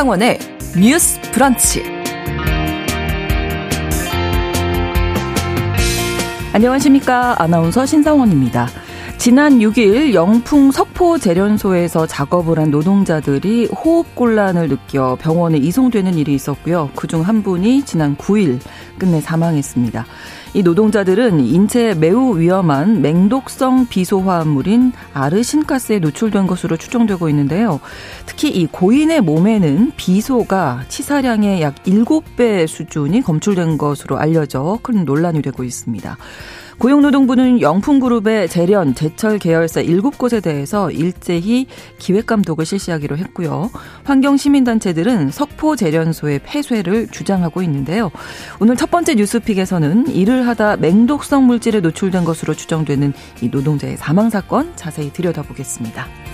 신성원의 뉴스 브런치. 안녕하십니까. 아나운서 신성원입니다. 지난 6일 영풍 석포 재련소에서 작업을 한 노동자들이 호흡곤란을 느껴 병원에 이송되는 일이 있었고요. 그중 한 분이 지난 9일 끝내 사망했습니다. 이 노동자들은 인체에 매우 위험한 맹독성 비소화합물인 아르신가스에 노출된 것으로 추정되고 있는데요. 특히 이 고인의 몸에는 비소가 치사량의 약 7배 수준이 검출된 것으로 알려져 큰 논란이 되고 있습니다. 고용노동부는 영풍그룹의 재련, 제철 계열사 7곳에 대해서 일제히 기획 감독을 실시하기로 했고요. 환경시민단체들은 석포 재련소의 폐쇄를 주장하고 있는데요. 오늘 첫 번째 뉴스픽에서는 일을 하다 맹독성 물질에 노출된 것으로 추정되는 이 노동자의 사망 사건 자세히 들여다보겠습니다.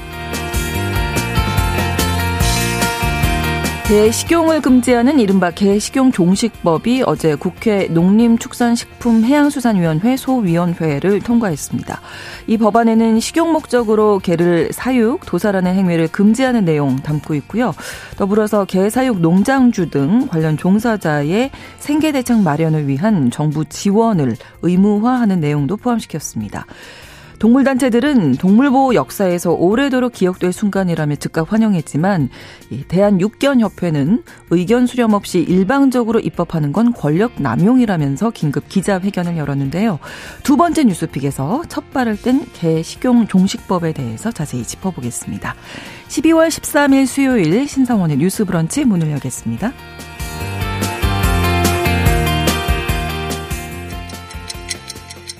개식용을 금지하는 이른바 개식용 종식법이 어제 국회 농림축산식품해양수산위원회 소위원회를 통과했습니다. 이 법안에는 식용 목적으로 개를 사육, 도살하는 행위를 금지하는 내용 담고 있고요. 더불어서 개 사육 농장주 등 관련 종사자의 생계 대책 마련을 위한 정부 지원을 의무화하는 내용도 포함시켰습니다. 동물단체들은 동물보호 역사에서 오래도록 기억될 순간이라며 즉각 환영했지만 대한육견협회는 의견 수렴 없이 일방적으로 입법하는 건 권력 남용이라면서 긴급 기자회견을 열었는데요. 두 번째 뉴스픽에서 첫 발을 뗀 개 식용 종식법에 대해서 자세히 짚어보겠습니다. 12월 13일 수요일 신성원의 뉴스 브런치 문을 열겠습니다.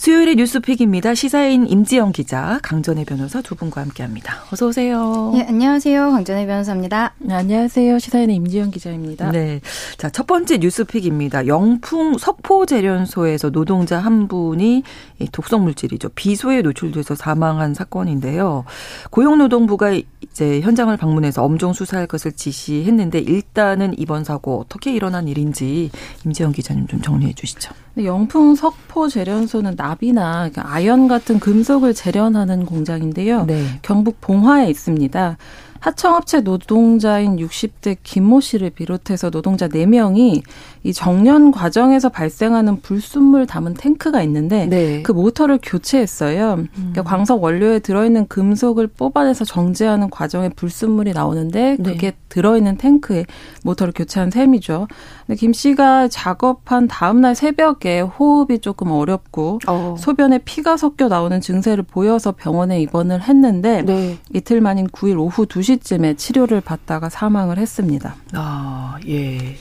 수요일의 뉴스픽입니다. 시사인 임지영 기자, 강전혜 변호사 두 분과 함께합니다. 어서 오세요. 네, 안녕하세요. 강전혜 변호사입니다. 네, 안녕하세요. 시사인의 임지영 기자입니다. 네, 자첫 번째 뉴스픽입니다. 영풍 석포 재련소에서 노동자 한 분이 독성 물질이죠 비소에 노출돼서 사망한 사건인데요. 고용노동부가 이제 현장을 방문해서 엄정 수사할 것을 지시했는데 일단은 이번 사고 어떻게 일어난 일인지 임지영 기자님 좀 정리해 주시죠. 영풍 석포 재련소는 납이나 그러니까 아연 같은 금속을 재련하는 공장인데요. 네. 경북 봉화에 있습니다. 하청업체 노동자인 60대 김모 씨를 비롯해서 노동자 4명이 이 정년 과정에서 발생하는 불순물 담은 탱크가 있는데 네. 그 모터를 교체했어요. 음. 그러니까 광석 원료에 들어있는 금속을 뽑아내서 정제하는 과정에 불순물이 나오는데 네. 그게 네. 들어있는 탱크에 모터를 교체한 셈이죠. 근데 김 씨가 작업한 다음날 새벽에 호흡이 조금 어렵고 어. 소변에 피가 섞여 나오는 증세를 보여서 병원에 입원을 했는데 네. 이틀 만인 9일 오후 2시 쯤에 치료를 받다가 사망을 했습니다. 아, 예.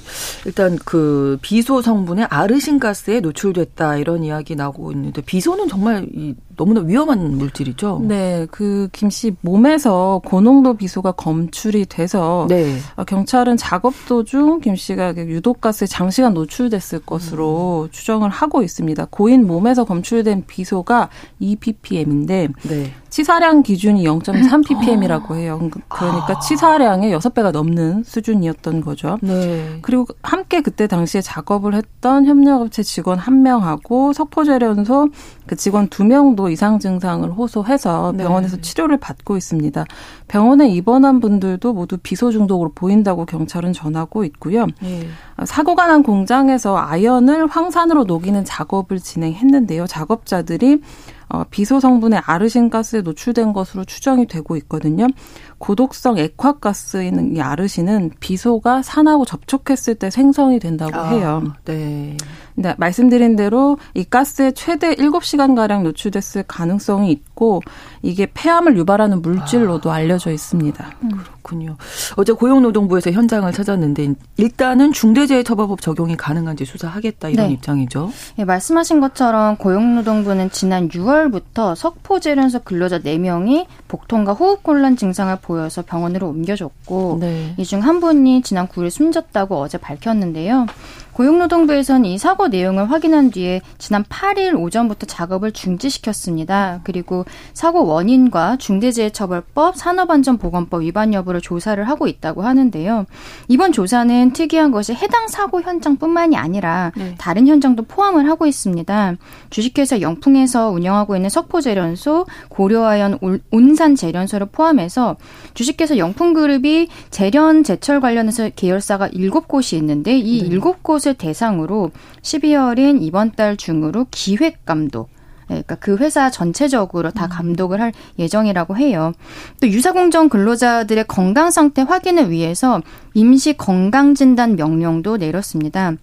일단 그 비소 성분에 아르신 가스에 노출됐다 이런 이야기 나오고 있는데 비소는 정말 이 너무나 위험한 물질이죠. 네, 그 김 씨 몸에서 고농도 비소가 검출이 돼서 네. 어, 경찰은 작업 도중 김 씨가 유독 가스에 장시간 노출됐을 것으로 음. 추정을 하고 있습니다. 고인 몸에서 검출된 비소가 2ppm인데 네. 치사량 기준이 0.3ppm이라고 해요. 그러니까 아. 치사량의 6배가 넘는 수준이었던 거죠. 네. 그리고 함께 그때 당시에 작업을 했던 협력업체 직원 한 명하고 석포재련소 그 직원 두 명도 이상 증상을 호소해서 네. 병원에서 네. 치료를 받고 있습니다. 병원에 입원한 분들도 모두 비소 중독으로 보인다고 경찰은 전하고 있고요. 네. 사고가 난 공장에서 아연을 황산으로 녹이는 작업을 진행했는데요. 작업자들이 어, 비소 성분의 아르신 가스에 노출된 것으로 추정이 되고 있거든요. 고독성 액화가스인 이 아르신은 비소가 산하고 접촉했을 때 생성이 된다고 아, 해요. 네. 네, 말씀드린 대로 이 가스에 최대 7시간 가량 노출됐을 가능성이 있고 이게 폐암을 유발하는 물질로도 아, 알려져 있습니다. 음. 그렇군요. 어제 고용노동부에서 현장을 찾았는데 일단은 중대재해처벌법 적용이 가능한지 수사하겠다 이런 네. 입장이죠. 네, 말씀하신 것처럼 고용노동부는 지난 6월부터 석포 재련소 근로자 4명이 복통과 호흡곤란 증상을 보여서 병원으로 옮겨졌고 네. 이중 한 분이 지난 9일 숨졌다고 어제 밝혔는데요. 고용노동부에서는 이 사고 내용을 확인한 뒤에 지난 8일 오전부터 작업을 중지시켰습니다. 그리고 사고 원인과 중대재해처벌법, 산업안전보건법 위반 여부를 조사를 하고 있다고 하는데요. 이번 조사는 특이한 것이 해당 사고 현장뿐만이 아니라 네. 다른 현장도 포함을 하고 있습니다. 주식회사 영풍에서 운영하고 있는 석포재련소, 고려아연 온산재련소를 포함해서 주식회사 영풍그룹이 재련 제철 관련해서 계열사가 7곳이 있는데 이 네. 7곳을 것을 대상으로 12월인 이번 달 중으로 기획 감독 예, 그러니까 그 회사 전체적으로 다 음. 감독을 할 예정이라고 해요. 또 유사공정 근로자들의 건강 상태 확인을 위해서 임시 건강 진단 명령도 내렸습니다.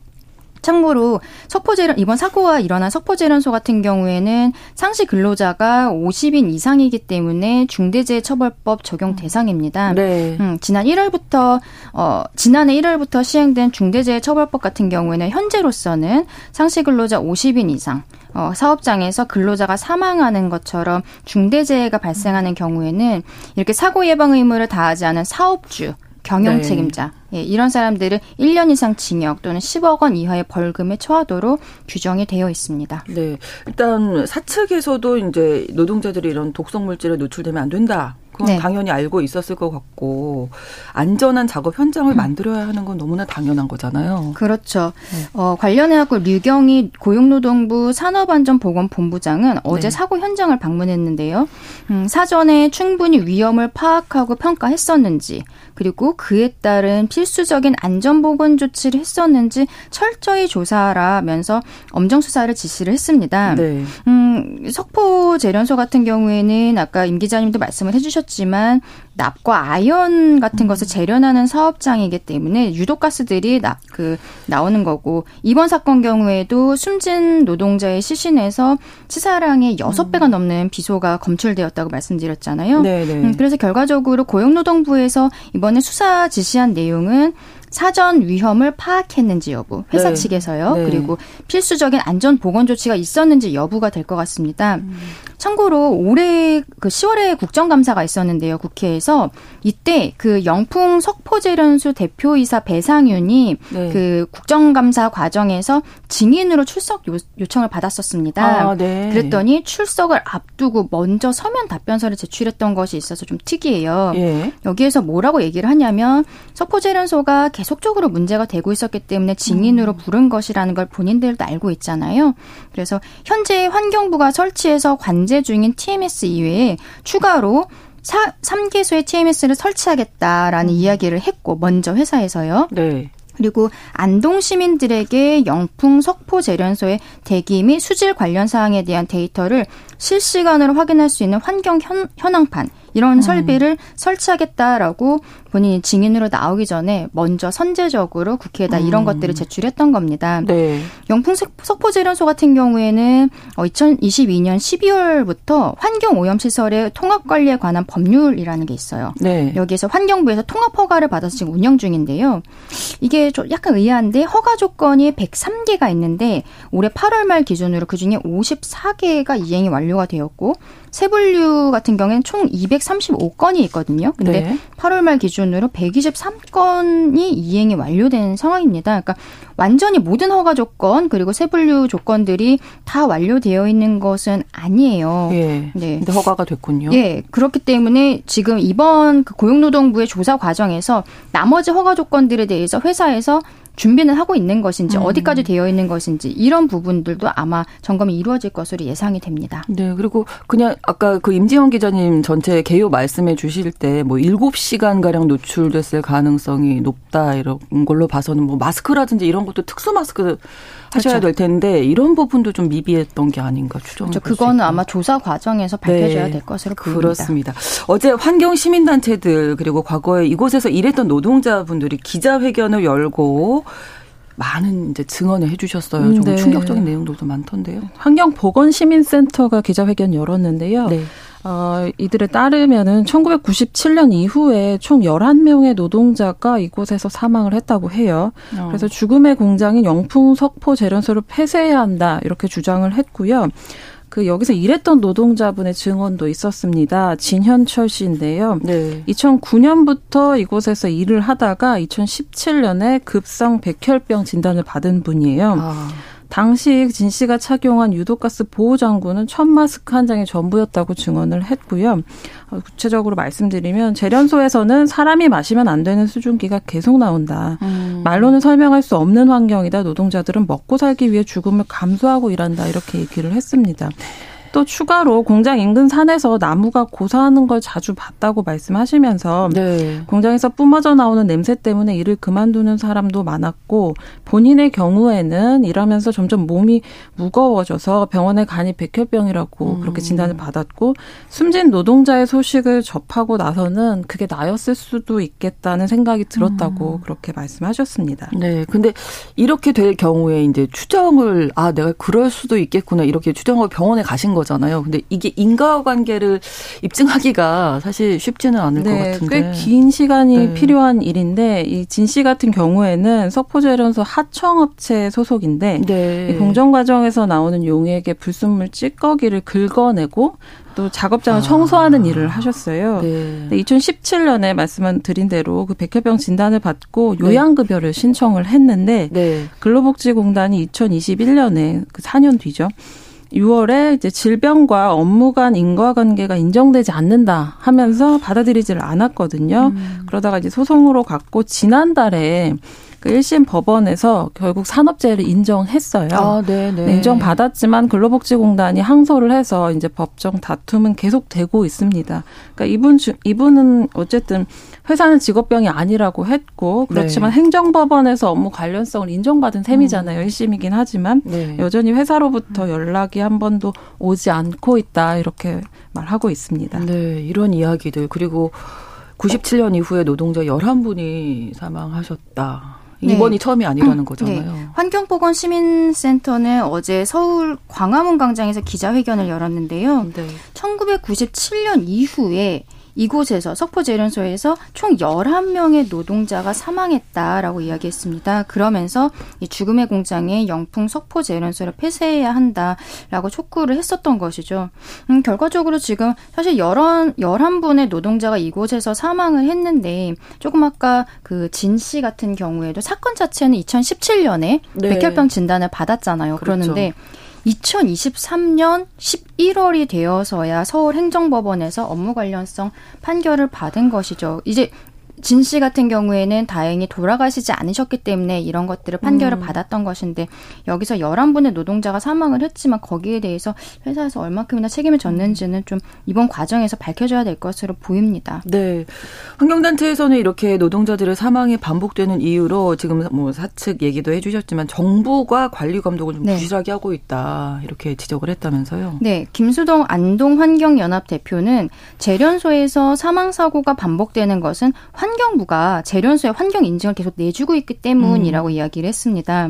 참고로 석포재련 이번 사고가 일어난 석포재련소 같은 경우에는 상시 근로자가 50인 이상이기 때문에 중대재해처벌법 적용 음. 대상입니다. 네. 음, 지난 1월부터 어 지난해 1월부터 시행된 중대재해처벌법 같은 경우에는 현재로서는 상시 근로자 50인 이상 어, 사업장에서 근로자가 사망하는 것처럼 중대재해가 발생하는 경우에는 이렇게 사고 예방 의무를 다하지 않은 사업주 경영 네. 책임자 예, 이런 사람들은 1년 이상 징역 또는 10억 원 이하의 벌금에 처하도록 규정이 되어 있습니다. 네. 일단 사측에서도 이제 노동자들이 이런 독성 물질에 노출되면 안 된다. 그건 네. 당연히 알고 있었을 것 같고 안전한 작업 현장을 음. 만들어야 하는 건 너무나 당연한 거잖아요. 그렇죠. 네. 어, 관련해 갖고 류경희 고용노동부 산업안전보건본부장은 어제 네. 사고 현장을 방문했는데요. 음, 사전에 충분히 위험을 파악하고 평가했었는지 그리고 그에 따른 필수적인 안전보건 조치를 했었는지 철저히 조사하라면서 엄정 수사를 지시를 했습니다. 네. 음, 석포 재련소 같은 경우에는 아까 임 기자님도 말씀을 해주셨지만 납과 아연 같은 것을 재련하는 사업장이기 때문에 유독가스들이 나, 그 나오는 거고 이번 사건 경우에도 숨진 노동자의 시신에서 치사량의 여섯 배가 넘는 비소가 검출되었다고 말씀드렸잖아요. 네, 네. 음, 그래서 결과적으로 고용노동부에서 이번 에 수사 지시한 내용은 사전 위험을 파악했는지 여부, 회사 네. 측에서요. 네. 그리고 필수적인 안전 보건 조치가 있었는지 여부가 될 것 같습니다. 음. 참고로 올해 그 10월에 국정감사가 있었는데요. 국회에서 이때 그 영풍 석포재련소 대표이사 배상윤이 네. 그 국정감사 과정에서 증인으로 출석 요 청을 받았었습니다. 아, 네. 그랬더니 출석을 앞두고 먼저 서면 답변서를 제출했던 것이 있어서 좀 특이해요. 예. 여기에서 뭐라고 얘기를 하냐면 석포재련소가 계속적으로 문제가 되고 있었기 때문에 증인으로 음. 부른 것이라는 걸 본인들도 알고 있잖아요. 그래서 현재 환경부가 설치해서 관제 중인 TMS 이외에 추가로 사, 3개소의 TMS를 설치하겠다라는 음. 이야기를 했고 먼저 회사에서요. 네. 그리고 안동 시민들에게 영풍 석포 재련소의 대기 및 수질 관련 사항에 대한 데이터를 실시간으로 확인할 수 있는 환경 현, 현황판 이런 음. 설비를 설치하겠다라고 본인이 증인으로 나오기 전에 먼저 선제적으로 국회에다 이런 음. 것들을 제출했던 겁니다. 네. 영풍 석포재련소 같은 경우에는 2022년 어, 12월부터 환경 오염 시설의 통합 관리에 관한 법률이라는 게 있어요. 네. 여기에서 환경부에서 통합 허가를 받아서 지금 운영 중인데요. 이게 좀 약간 의아한데 허가 조건이 103개가 있는데 올해 8월 말 기준으로 그중에 54개가 이행이 완료가 되었고 세분류 같은 경우에는 총 235건이 있거든요. 근데 네. 8월 말 기준 으로 123건이 이행이 완료된 상황입니다. 그러니까 완전히 모든 허가 조건 그리고 세분류 조건들이 다 완료되어 있는 것은 아니에요. 예. 네. 근데 허가가 됐군요. 예. 그렇기 때문에 지금 이번 그 고용노동부의 조사 과정에서 나머지 허가 조건들에 대해서 회사에서 준비는 하고 있는 것인지 음. 어디까지 되어 있는 것인지 이런 부분들도 아마 점검이 이루어질 것으로 예상이 됩니다. 네. 그리고 그냥 아까 그 임지영 기자님 전체 개요 말씀해 주실 때 뭐 7시간 가량 노출됐을 가능성이 높다 이런 걸로 봐서는 뭐 마스크라든지 이런 것도 특수 마스크 하셔야 그렇죠. 될 텐데 이런 부분도 좀 미비했던 게 아닌가 추정. 그렇죠. 그거는 아마 조사 과정에서 밝혀져야 네. 될 것으로 보입니다. 그렇습니다. 어제 환경 시민단체들 그리고 과거에 이곳에서 일했던 노동자분들이 기자회견을 열고 많은 이제 증언을 해주셨어요. 좀 네. 충격적인 내용들도 많던데요. 환경보건시민센터가 기자회견 열었는데요. 네. 어, 이들에 따르면은 1997년 이후에 총 11명의 노동자가 이곳에서 사망을 했다고 해요. 어. 그래서 죽음의 공장인 영풍 석포 재련소를 폐쇄해야 한다. 이렇게 주장을 했고요. 그 여기서 일했던 노동자분의 증언도 있었습니다. 진현철 씨인데요. 네. 2009년부터 이곳에서 일을 하다가 2017년에 급성 백혈병 진단을 받은 분이에요. 아. 당시 진 씨가 착용한 유독가스 보호 장구는 첫 마스크 한 장이 전부였다고 증언을 했고요. 어, 구체적으로 말씀드리면 재련소에서는 사람이 마시면 안 되는 수증기가 계속 나온다. 음. 말로는 설명할 수 없는 환경이다. 노동자들은 먹고 살기 위해 죽음을 감수하고 일한다. 이렇게 얘기를 했습니다. 또 추가로 공장 인근 산에서 나무가 고사하는 걸 자주 봤다고 말씀하시면서 네. 공장에서 뿜어져 나오는 냄새 때문에 일을 그만두는 사람도 많았고 본인의 경우에는 일하면서 점점 몸이 무거워져서 병원에 가니 백혈병이라고 음. 그렇게 진단을 받았고 숨진 노동자의 소식을 접하고 나서는 그게 나였을 수도 있겠다는 생각이 들었다고 음. 그렇게 말씀하셨습니다. 네. 근데 이렇게 될 경우에 이제 추정을 아 내가 그럴 수도 있겠구나 이렇게 추정을 병원에 가신 거죠. 거잖아요. 근데 이게 인과관계를 입증하기가 사실 쉽지는 않을 네, 것 같은데 꽤 긴 시간이 네. 필요한 일인데 이 진 씨 같은 경우에는 석포재련소 하청업체 소속인데 네. 이 공정 과정에서 나오는 용액의 불순물 찌꺼기를 긁어내고 또 작업장을 아. 청소하는 일을 하셨어요. 네. 2017년에 말씀 드린 대로 그 백혈병 진단을 받고 네. 요양급여를 신청을 했는데 네. 근로복지공단이 2021년에 그 4년 뒤죠. 6월에 이제 질병과 업무 간 인과관계가 인정되지 않는다 하면서 받아들이지를 않았거든요. 음. 그러다가 이제 소송으로 갔고 지난달에 그 1심 법원에서 결국 산업재해를 인정했어요. 아, 네, 네. 인정받았지만 근로복지공단이 항소를 해서 이제 법정 다툼은 계속되고 있습니다. 그러니까 이분 주, 이분은 어쨌든 회사는 직업병이 아니라고 했고 그렇지만 네. 행정법원에서 업무 관련성을 인정받은 셈이잖아요. 음. 1심이긴 하지만 네. 여전히 회사로부터 연락이 한 번도 오지 않고 있다 이렇게 말하고 있습니다. 네, 이런 이야기들 그리고 97년 이후에 노동자 11분이 사망하셨다. 네. 이번이 네. 처음이 아니라는 음, 거잖아요. 네. 환경보건 시민센터는 어제 서울 광화문 광장에서 기자회견을 열었는데요. 네. 1997년 이후에 이곳에서 석포재련소에서 총 11명의 노동자가 사망했다라고 이야기했습니다. 그러면서 이 죽음의 공장에 영풍 석포재련소를 폐쇄해야 한다라고 촉구를 했었던 것이죠. 음, 결과적으로 지금 사실 11, 11분의 노동자가 이곳에서 사망을 했는데 조금 아까 그 진 씨 같은 경우에도 사건 자체는 2017년에 네. 백혈병 진단을 받았잖아요. 그렇죠. 그러는데 2023년 11월이 되어서야 서울행정법원에서 업무 관련성 판결을 받은 것이죠. 이제 진 씨 같은 경우에는 다행히 돌아가시지 않으셨기 때문에 이런 것들을 판결을 음. 받았던 것인데 여기서 11분의 노동자가 사망을 했지만 거기에 대해서 회사에서 얼마큼이나 책임을 졌는지는 좀 이번 과정에서 밝혀져야 될 것으로 보입니다. 네. 환경단체에서는 이렇게 노동자들의 사망이 반복되는 이유로 지금 뭐 사측 얘기도 해주셨지만 정부가 관리 감독을 좀 네. 부실하게 하고 있다 이렇게 지적을 했다면서요. 네. 김수동 안동환경연합 대표는 재련소에서 사망 사고가 반복되는 것은 환 경부가 재련소의 환경 인증을 계속 내주고 있기 때문이라고 음. 이야기를 했습니다.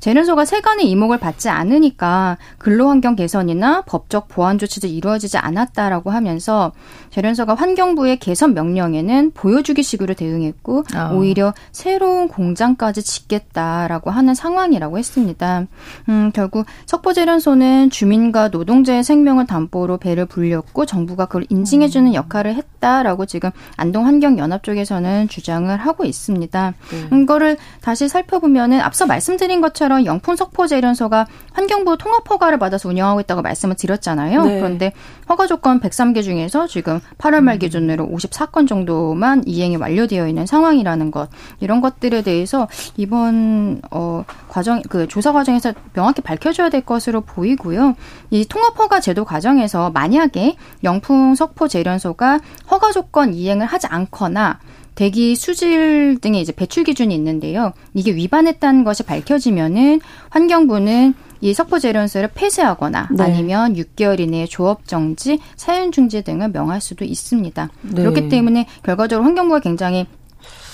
재련소가 세간의 이목을 받지 않으니까 근로환경 개선이나 법적 보완 조치도 이루어지지 않았다라고 하면서 재련소가 환경부의 개선 명령에는 보여주기식으로 대응했고 어. 오히려 새로운 공장까지 짓겠다라고 하는 상황이라고 했습니다. 음, 결국 석포재련소는 주민과 노동자의 생명을 담보로 배를 불렸고 정부가 그걸 인증해주는 음. 역할을 했다라고 지금 안동환경연합 쪽에서는 주장을 하고 있습니다. 네. 이거를 다시 살펴보면은 앞서 말씀드린 것처럼 영풍 석포재련소가 환경부 통합 허가를 받아서 운영하고 있다고 말씀을 드렸잖아요. 네. 그런데 허가 조건 103개 중에서 지금 8월 말 음. 기준으로 54건 정도만 이행이 완료되어 있는 상황이라는 것 이런 것들에 대해서 이번 어 과정 그 조사 과정에서 명확히 밝혀줘야 될 것으로 보이고요. 이 통합 허가 제도 과정에서 만약에 영풍 석포 재련소가 허가 조건 이행을 하지 않거나 대기 수질 등의 이제 배출 기준이 있는데요. 이게 위반했다는 것이 밝혀지면은 환경부는 이 석포 재련소를 폐쇄하거나 네. 아니면 6개월 이내에 조업 정지, 사용 중지 등을 명할 수도 있습니다. 네. 그렇기 때문에 결과적으로 환경부가 굉장히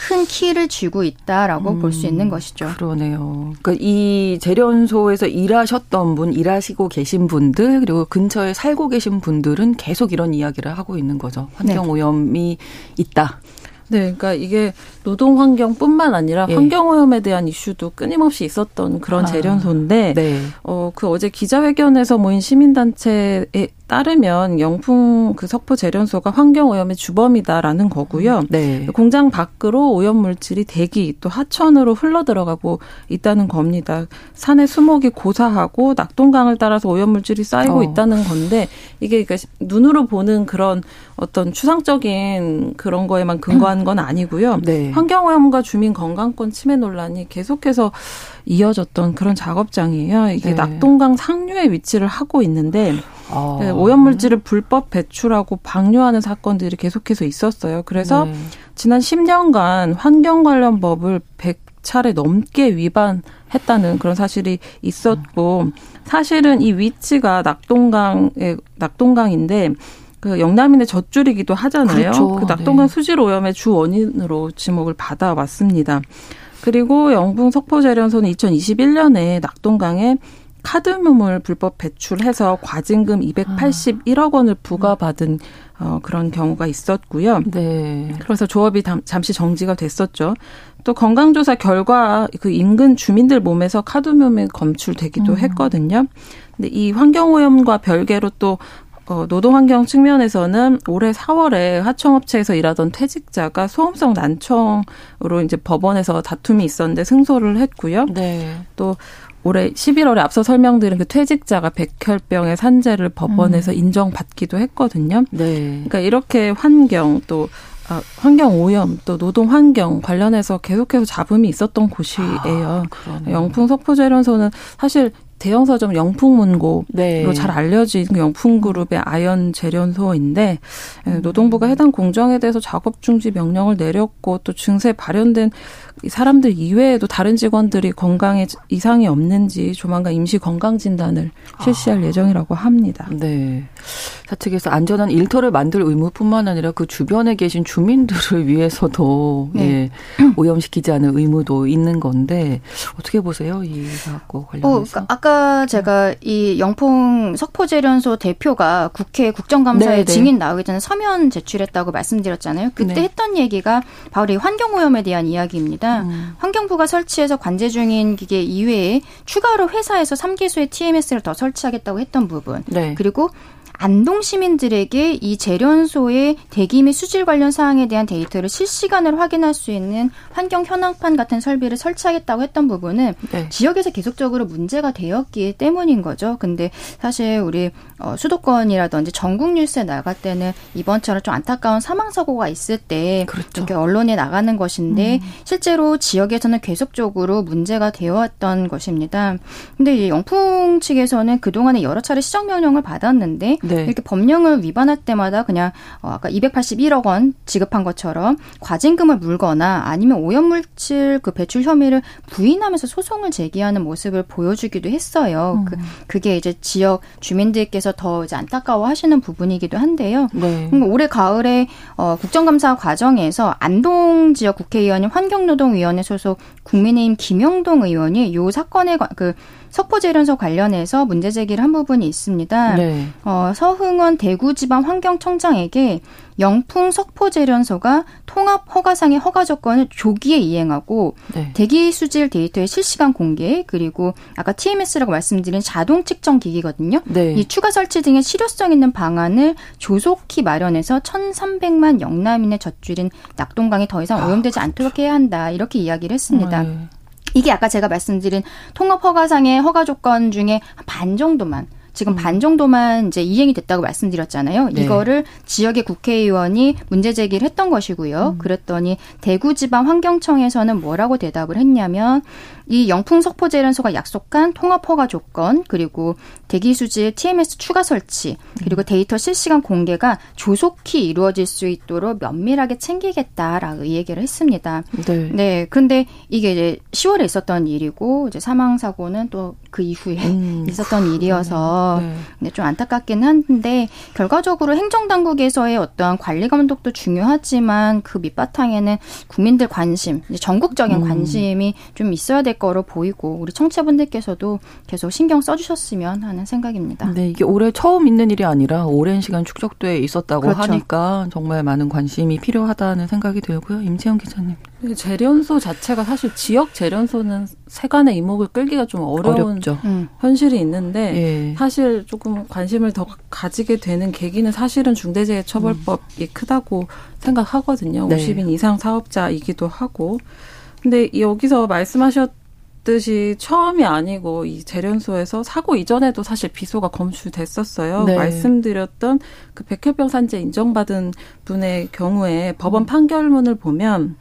큰 키를 쥐고 있다라고 음, 볼수 있는 것이죠. 그러네요. 그러니까 이 재련소에서 일하셨던 분, 일하시고 계신 분들, 그리고 근처에 살고 계신 분들은 계속 이런 이야기를 하고 있는 거죠. 환경 오염이 있다. 네, 그러니까 이게 노동 환경뿐만 아니라 예. 환경 오염에 대한 이슈도 끊임없이 있었던 그런 아, 재련소인데 네. 어 그 어제 기자회견에서 모인 시민단체에 따르면 영풍 그 석포 재련소가 환경 오염의 주범이다라는 거고요. 네. 공장 밖으로 오염 물질이 대기 또 하천으로 흘러 들어가고 있다는 겁니다. 산의 수목이 고사하고 낙동강을 따라서 오염 물질이 쌓이고 어. 있다는 건데 이게 그러니까 눈으로 보는 그런 어떤 추상적인 그런 거에만 근거한 건 아니고요. 네. 환경 오염과 주민 건강권 침해 논란이 계속해서 이어졌던 그런 작업장이에요. 이게 네. 낙동강 상류에 위치를 하고 있는데 아. 네, 오염물질을 불법 배출하고 방류하는 사건들이 계속해서 있었어요. 그래서 네. 지난 10년간 환경 관련 법을 100차례 넘게 위반했다는 그런 사실이 있었고 사실은 이 위치가 낙동강의 낙동강인데 그 영남인의 젖줄이기도 하잖아요. 그렇죠. 그 낙동강 네. 수질 오염의 주 원인으로 지목을 받아왔습니다. 그리고 영풍 석포재련소는 2021년에 낙동강에 카드뮴을 불법 배출해서 과징금 281억 원을 부과받은 어, 그런 경우가 있었고요. 네. 그래서 조업이 잠시 정지가 됐었죠. 또 건강조사 결과 그 인근 주민들 몸에서 카드뮴이 검출되기도 음. 했거든요. 근데 이 환경오염과 별개로 또 어, 노동환경 측면에서는 올해 4월에 하청업체에서 일하던 퇴직자가 소음성 난청으로 이제 법원에서 다툼이 있었는데 승소를 했고요. 네. 또 올해 11월에 앞서 설명드린 그 퇴직자가 백혈병의 산재를 법원에서 음. 인정받기도 했거든요. 네. 그러니까 이렇게 환경 또 아, 환경 오염 또 노동 환경 관련해서 계속해서 잡음이 있었던 곳이에요. 아, 영풍 석포 재련소는 사실 대형 서점 영풍 문고로 네. 잘 알려진 그 영풍 그룹의 아연 재련소인데 예, 노동부가 해당 공정에 대해서 작업 중지 명령을 내렸고 또 증세 발현된 사람들 이외에도 다른 직원들이 건강에 이상이 없는지 조만간 임시 건강 진단을 실시할 아. 예정이라고 합니다. 네. 사측에서 안전한 일터를 만들 의무뿐만 아니라 그 주변에 계신 주민들을 위해서도 네. 예, 오염시키지 않을 의무도 있는 건데 어떻게 보세요 이 사건 관련해서? 어, 아까 제가 이 영풍 석포재련소 대표가 국회 국정감사에 네, 네. 증인 나오기 전에 서면 제출했다고 말씀드렸잖아요. 그때 네. 했던 얘기가 바로 이 환경오염에 대한 이야기입니다. 음. 환경부가 설치해서 관제 중인 기계 이외에 추가로 회사에서 3개소의 TMS를 더 설치하겠다고 했던 부분. 네. 그리고 안동 시민들에게 이 재련소의 대기 및 수질 관련 사항에 대한 데이터를 실시간으로 확인할 수 있는 환경 현황판 같은 설비를 설치하겠다고 했던 부분은 네. 지역에서 계속적으로 문제가 되었기 때문인 거죠. 근데 사실 우리 어, 수도권이라든지 전국 뉴스에 나갈 때는 이번처럼 좀 안타까운 사망 사고가 있을 때 그렇죠. 이렇게 언론에 나가는 것인데 음. 실제로 지역에서는 계속적으로 문제가 되어왔던 것입니다. 근데 이 영풍 측에서는 그동안에 여러 차례 시정 명령을 받았는데 네. 이렇게 법령을 위반할 때마다 그냥 어, 아까 281억 원 지급한 것처럼 과징금을 물거나 아니면 오염물질 그 배출 혐의를 부인하면서 소송을 제기하는 모습을 보여주기도 했어요. 음. 그, 그게 이제 지역 주민들께서 더 이제 안타까워하시는 부분이기도 한데요. 네. 음, 올해 가을에 어, 국정감사 과정에서 안동 지역 국회의원인 환경노동위원회 소속 국민의힘 김영동 의원이 요 사건에 그 석포재련소 관련해서 문제 제기를 한 부분이 있습니다. 네. 어, 서흥원 대구지방 환경청장에게 영풍 석포재련소가 통합 허가상의 허가 조건을 조기에 이행하고 네. 대기 수질 데이터의 실시간 공개 그리고 아까 TMS라고 말씀드린 자동 측정 기기거든요. 네. 이 추가 설치 등의 실효성 있는 방안을 조속히 마련해서 1,300만 영남인의 젖줄인 낙동강이 더 이상 오염되지 아, 않도록 해야 한다 이렇게 이야기를 했습니다. 네. 이게 아까 제가 말씀드린 통합 허가상의 허가 조건 중에 반 정도만 지금 음. 반 정도만 이제 이행이 됐다고 말씀드렸잖아요. 네. 이거를 지역의 국회의원이 문제 제기를 했던 것이고요. 음. 그랬더니 대구지방 환경청에서는 뭐라고 대답을 했냐면 이 영풍 석포 재련소가 약속한 통합 허가 조건 그리고 대기 수질 TMS 추가 설치 그리고 음. 데이터 실시간 공개가 조속히 이루어질 수 있도록 면밀하게 챙기겠다라고 이 얘기를 했습니다. 네. 네. 그런데 이게 이제 10월에 있었던 일이고 이제 사망 사고는 또 그 이후에 음. 있었던 일이어서 네. 네. 좀 안타깝긴 한데 결과적으로 행정 당국에서의 어떤 관리 감독도 중요하지만 그 밑바탕에는 국민들 관심, 전국적인 음. 관심이 좀 있어야 될 거로 보이고 우리 청취자분들께서도 계속 신경 써주셨으면 하는 생각입니다. 네, 이게 올해 처음 있는 일이 아니라 오랜 시간 축적돼 있었다고 그렇죠. 하니까 정말 많은 관심이 필요하다는 생각이 들고요. 임채영 기자님. 재련소 자체가 사실 지역 재련소는 세간의 이목을 끌기가 좀 어려운 음. 현실이 있는데 예. 사실 조금 관심을 더 가지게 되는 계기는 사실은 중대재해처벌법이 음. 크다고 생각하거든요. 네. 50인 이상 사업자이기도 하고. 근데 여기서 말씀하셨 듯이 처음이 아니고 이 재련소에서 사고 이전에도 사실 비소가 검출됐었어요. 네. 말씀드렸던 그 백혈병 산재 인정받은 분의 경우에 법원 음. 판결문을 보면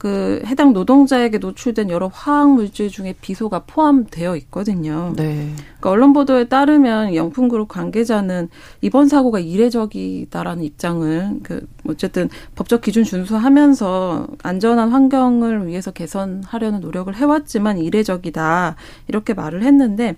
그 해당 노동자에게 노출된 여러 화학 물질 중에 비소가 포함되어 있거든요. 네. 그러니까 언론 보도에 따르면 영풍그룹 관계자는 이번 사고가 이례적이다라는 입장을 그 어쨌든 법적 기준 준수하면서 안전한 환경을 위해서 개선하려는 노력을 해왔지만 이례적이다 이렇게 말을 했는데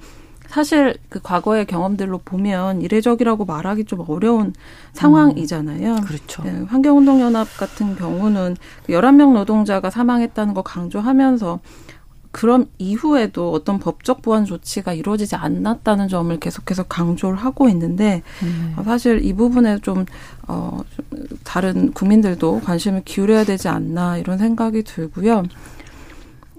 사실 그 과거의 경험들로 보면 이례적이라고 말하기 좀 어려운 상황이잖아요. 음, 그렇죠. 네, 환경운동연합 같은 경우는 11명 그 노동자가 사망했다는 거 강조하면서 그럼 이후에도 어떤 법적 보완 조치가 이루어지지 않았다는 점을 계속해서 강조를 하고 있는데 음. 사실 이 부분에 좀, 어, 좀 다른 국민들도 관심을 기울여야 되지 않나 이런 생각이 들고요.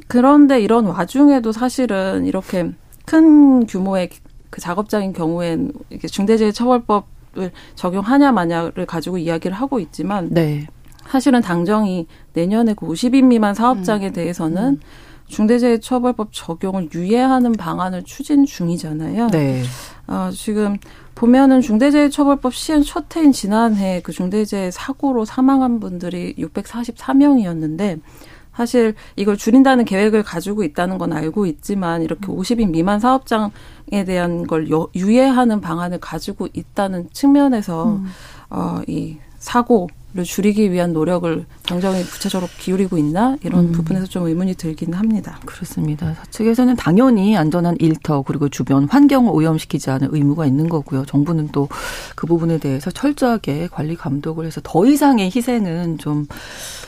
그런데 이런 와중에도 사실은 이렇게 큰 규모의 그 작업장인 경우엔 이게 중대재해처벌법을 적용하냐 마냐를 가지고 이야기를 하고 있지만 네. 사실은 당정이 내년에 그 50인 미만 사업장에 음. 대해서는 음. 중대재해처벌법 적용을 유예하는 방안을 추진 중이잖아요. 네. 어, 지금 보면은 중대재해처벌법 시행 첫 해인 지난해 그 중대재해 사고로 사망한 분들이 644명이었는데 사실 이걸 줄인다는 계획을 가지고 있다는 건 알고 있지만 이렇게 50인 미만 사업장에 대한 걸 유예하는 방안을 가지고 있다는 측면에서 음. 어, 이 사고 를 줄이기 위한 노력을 당정이 구체적으로 기울이고 있나 이런 음. 부분에서 좀 의문이 들기는 합니다. 그렇습니다. 사측에서는 당연히 안전한 일터 그리고 주변 환경을 오염시키지 않을 의무가 있는 거고요. 정부는 또 그 부분에 대해서 철저하게 관리 감독을 해서 더 이상의 희생은 좀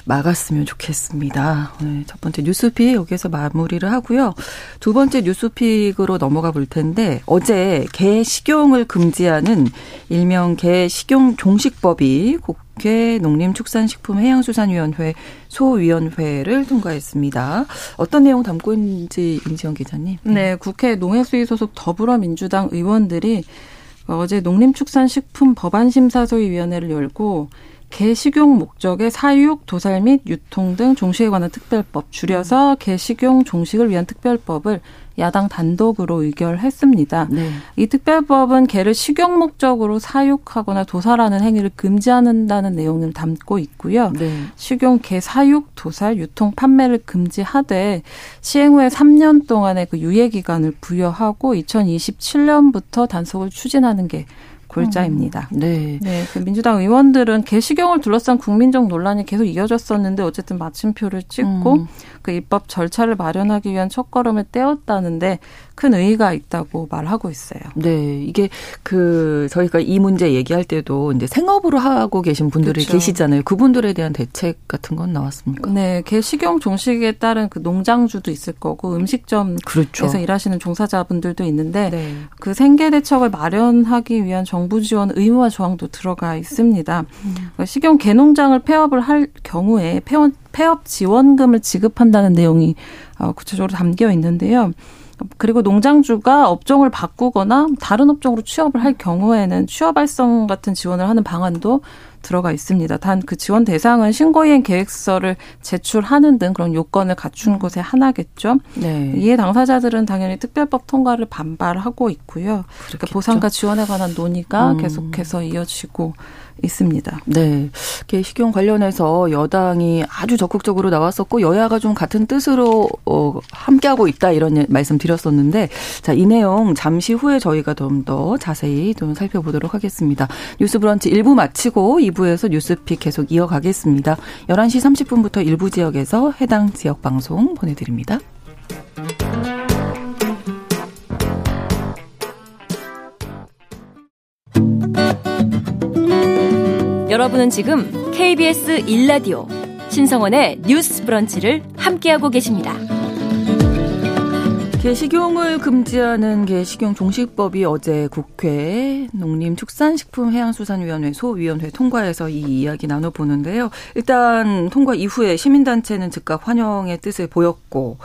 막았으면 좋겠습니다. 네, 첫 번째 뉴스픽 여기서 마무리를 하고요. 두 번째 뉴스픽으로 넘어가 볼 텐데 어제 개 식용을 금지하는 일명 개 식용 종식법이 국 회 농림축산식품해양수산위원회 소위원회를 통과했습니다. 어떤 내용 담고 있는지 임지영 기자님. 네, 국회 농해수위 소속 더불어민주당 의원들이 어제 농림축산식품 법안심사소위위원회를 열고 개식용 목적의 사육, 도살 및 유통 등 종식에 관한 특별법, 줄여서 개식용 종식을 위한 특별법을 야당 단독으로 의결했습니다. 네. 이 특별법은 개를 식용 목적으로 사육하거나 도살하는 행위를 금지한다는 내용을 담고 있고요. 네. 식용 개 사육, 도살, 유통, 판매를 금지하되 시행 후에 3년 동안의 그 유예 기간을 부여하고 2027년부터 단속을 추진하는 게 골자입니다. 음, 네. 네. 그 민주당 의원들은 개시경을 둘러싼 국민적 논란이 계속 이어졌었는데 어쨌든 마침표를 찍고 음. 그 입법 절차를 마련하기 위한 첫걸음을 떼었다는데 큰 의의가 있다고 말하고 있어요. 네, 이게 그 저희가 이 문제 얘기할 때도 이제 생업으로 하고 계신 분들이 그렇죠. 계시잖아요. 그분들에 대한 대책 같은 건 나왔습니까? 네, 개식용 종식에 따른 그 농장주도 있을 거고 음식점에서 그렇죠. 일하시는 종사자분들도 있는데 네. 그 생계 대책을 마련하기 위한 정부 지원 의무화 조항도 들어가 있습니다. 음. 식용 개농장을 폐업을 할 경우에 폐업, 폐업 지원금을 지급한다는 내용이 어, 구체적으로 담겨 있는데요. 그리고 농장주가 업종을 바꾸거나 다른 업종으로 취업을 할 경우에는 취업 활성 같은 지원을 하는 방안도 들어가 있습니다. 단 그 지원 대상은 신고이행 계획서를 제출하는 등 그런 요건을 갖춘 음. 곳에 하나겠죠. 네. 이에 당사자들은 당연히 특별법 통과를 반발하고 있고요. 그러니까 보상과 지원에 관한 논의가 음. 계속해서 이어지고 있습니다. 네. 개식용 관련해서 여당이 아주 적극적으로 나왔었고 여야가 좀 같은 뜻으로 어, 함께하고 있다 이런 말씀 드렸었는데 자, 이 내용 잠시 후에 저희가 좀 더 자세히 좀 살펴보도록 하겠습니다. 뉴스 브런치 1부 마치고 2부 에서 뉴스픽 계속 이어가겠습니다. 11시 30분부터 일부 지역에서 해당 지역 방송 보내드립니다. 여러분은 지금 KBS 1라디오 신성원의 뉴스 브런치를 함께하고 계십니다. 개식용을 금지하는 개식용 종식법이 어제 국회 농림축산식품해양수산위원회 소위원회 통과해서 이 이야기 나눠보는데요. 일단 통과 이후에 시민단체는 즉각 환영의 뜻을 보였고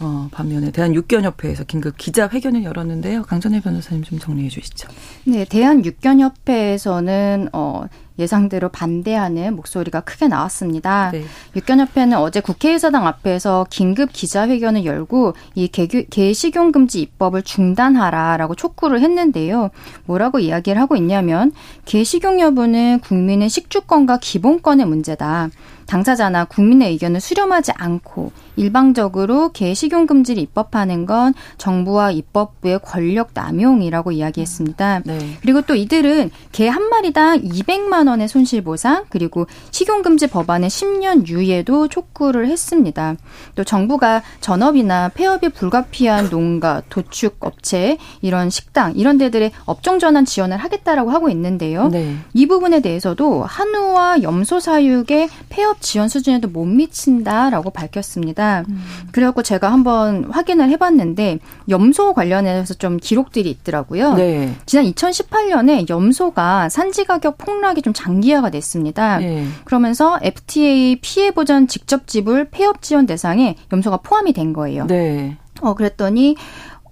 어, 반면에 대한육견협회에서 긴급 기자회견을 열었는데요. 강전혜 변호사님 좀 정리해 주시죠. 네, 대한육견협회에서는 어, 예상대로 반대하는 목소리가 크게 나왔습니다. 네. 육견협회는 어제 국회의사당 앞에서 긴급 기자회견을 열고 이 개규, 개식용 금지 입법을 중단하라라고 촉구를 했는데요. 뭐라고 이야기를 하고 있냐면 개식용 여부는 국민의 식주권과 기본권의 문제다. 당사자나 국민의 의견을 수렴하지 않고 일방적으로 개 식용 금지를 입법하는 건 정부와 입법부의 권력 남용이라고 이야기했습니다. 네. 그리고 또 이들은 개 한 마리당 200만 원의 손실 보상 그리고 식용 금지 법안의 10년 유예도 촉구를 했습니다. 또 정부가 전업이나 폐업이 불가피한 농가, 도축 업체, 이런 식당 이런 데들의 업종 전환 지원을 하겠다라고 하고 있는데요. 네. 이 부분에 대해서도 한우와 염소 사육의 폐업 지원 수준에도 못 미친다라고 밝혔습니다. 음. 그래갖고 제가 한번 확인을 해봤는데 염소 관련해서 좀 기록들이 있더라고요. 네. 지난 2018년에 염소가 산지 가격 폭락이 좀 장기화가 됐습니다. 네. 그러면서 FTA 피해 보전 직접 지불 폐업 지원 대상에 염소가 포함이 된 거예요. 네. 어 그랬더니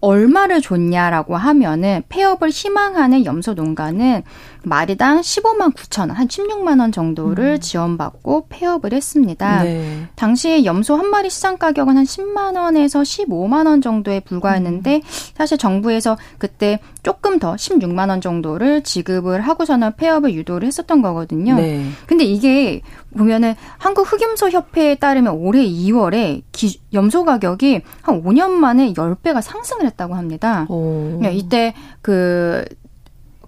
얼마를 줬냐라고 하면은 폐업을 희망하는 염소 농가는 마리당 15만 9천 원, 한 16만 원 정도를 음. 지원받고 폐업을 했습니다. 네. 당시 염소 한 마리 시장 가격은 한 10만 원에서 15만 원 정도에 불과했는데 음. 사실 정부에서 그때 조금 더 16만 원 정도를 지급을 하고서는 폐업을 유도를 했었던 거거든요. 네. 근데 이게 보면은 한국 흑염소 협회에 따르면 올해 2월에 기, 염소 가격이 한 5년 만에 10배가 상승을 했다고 합니다. 오. 네, 이때 그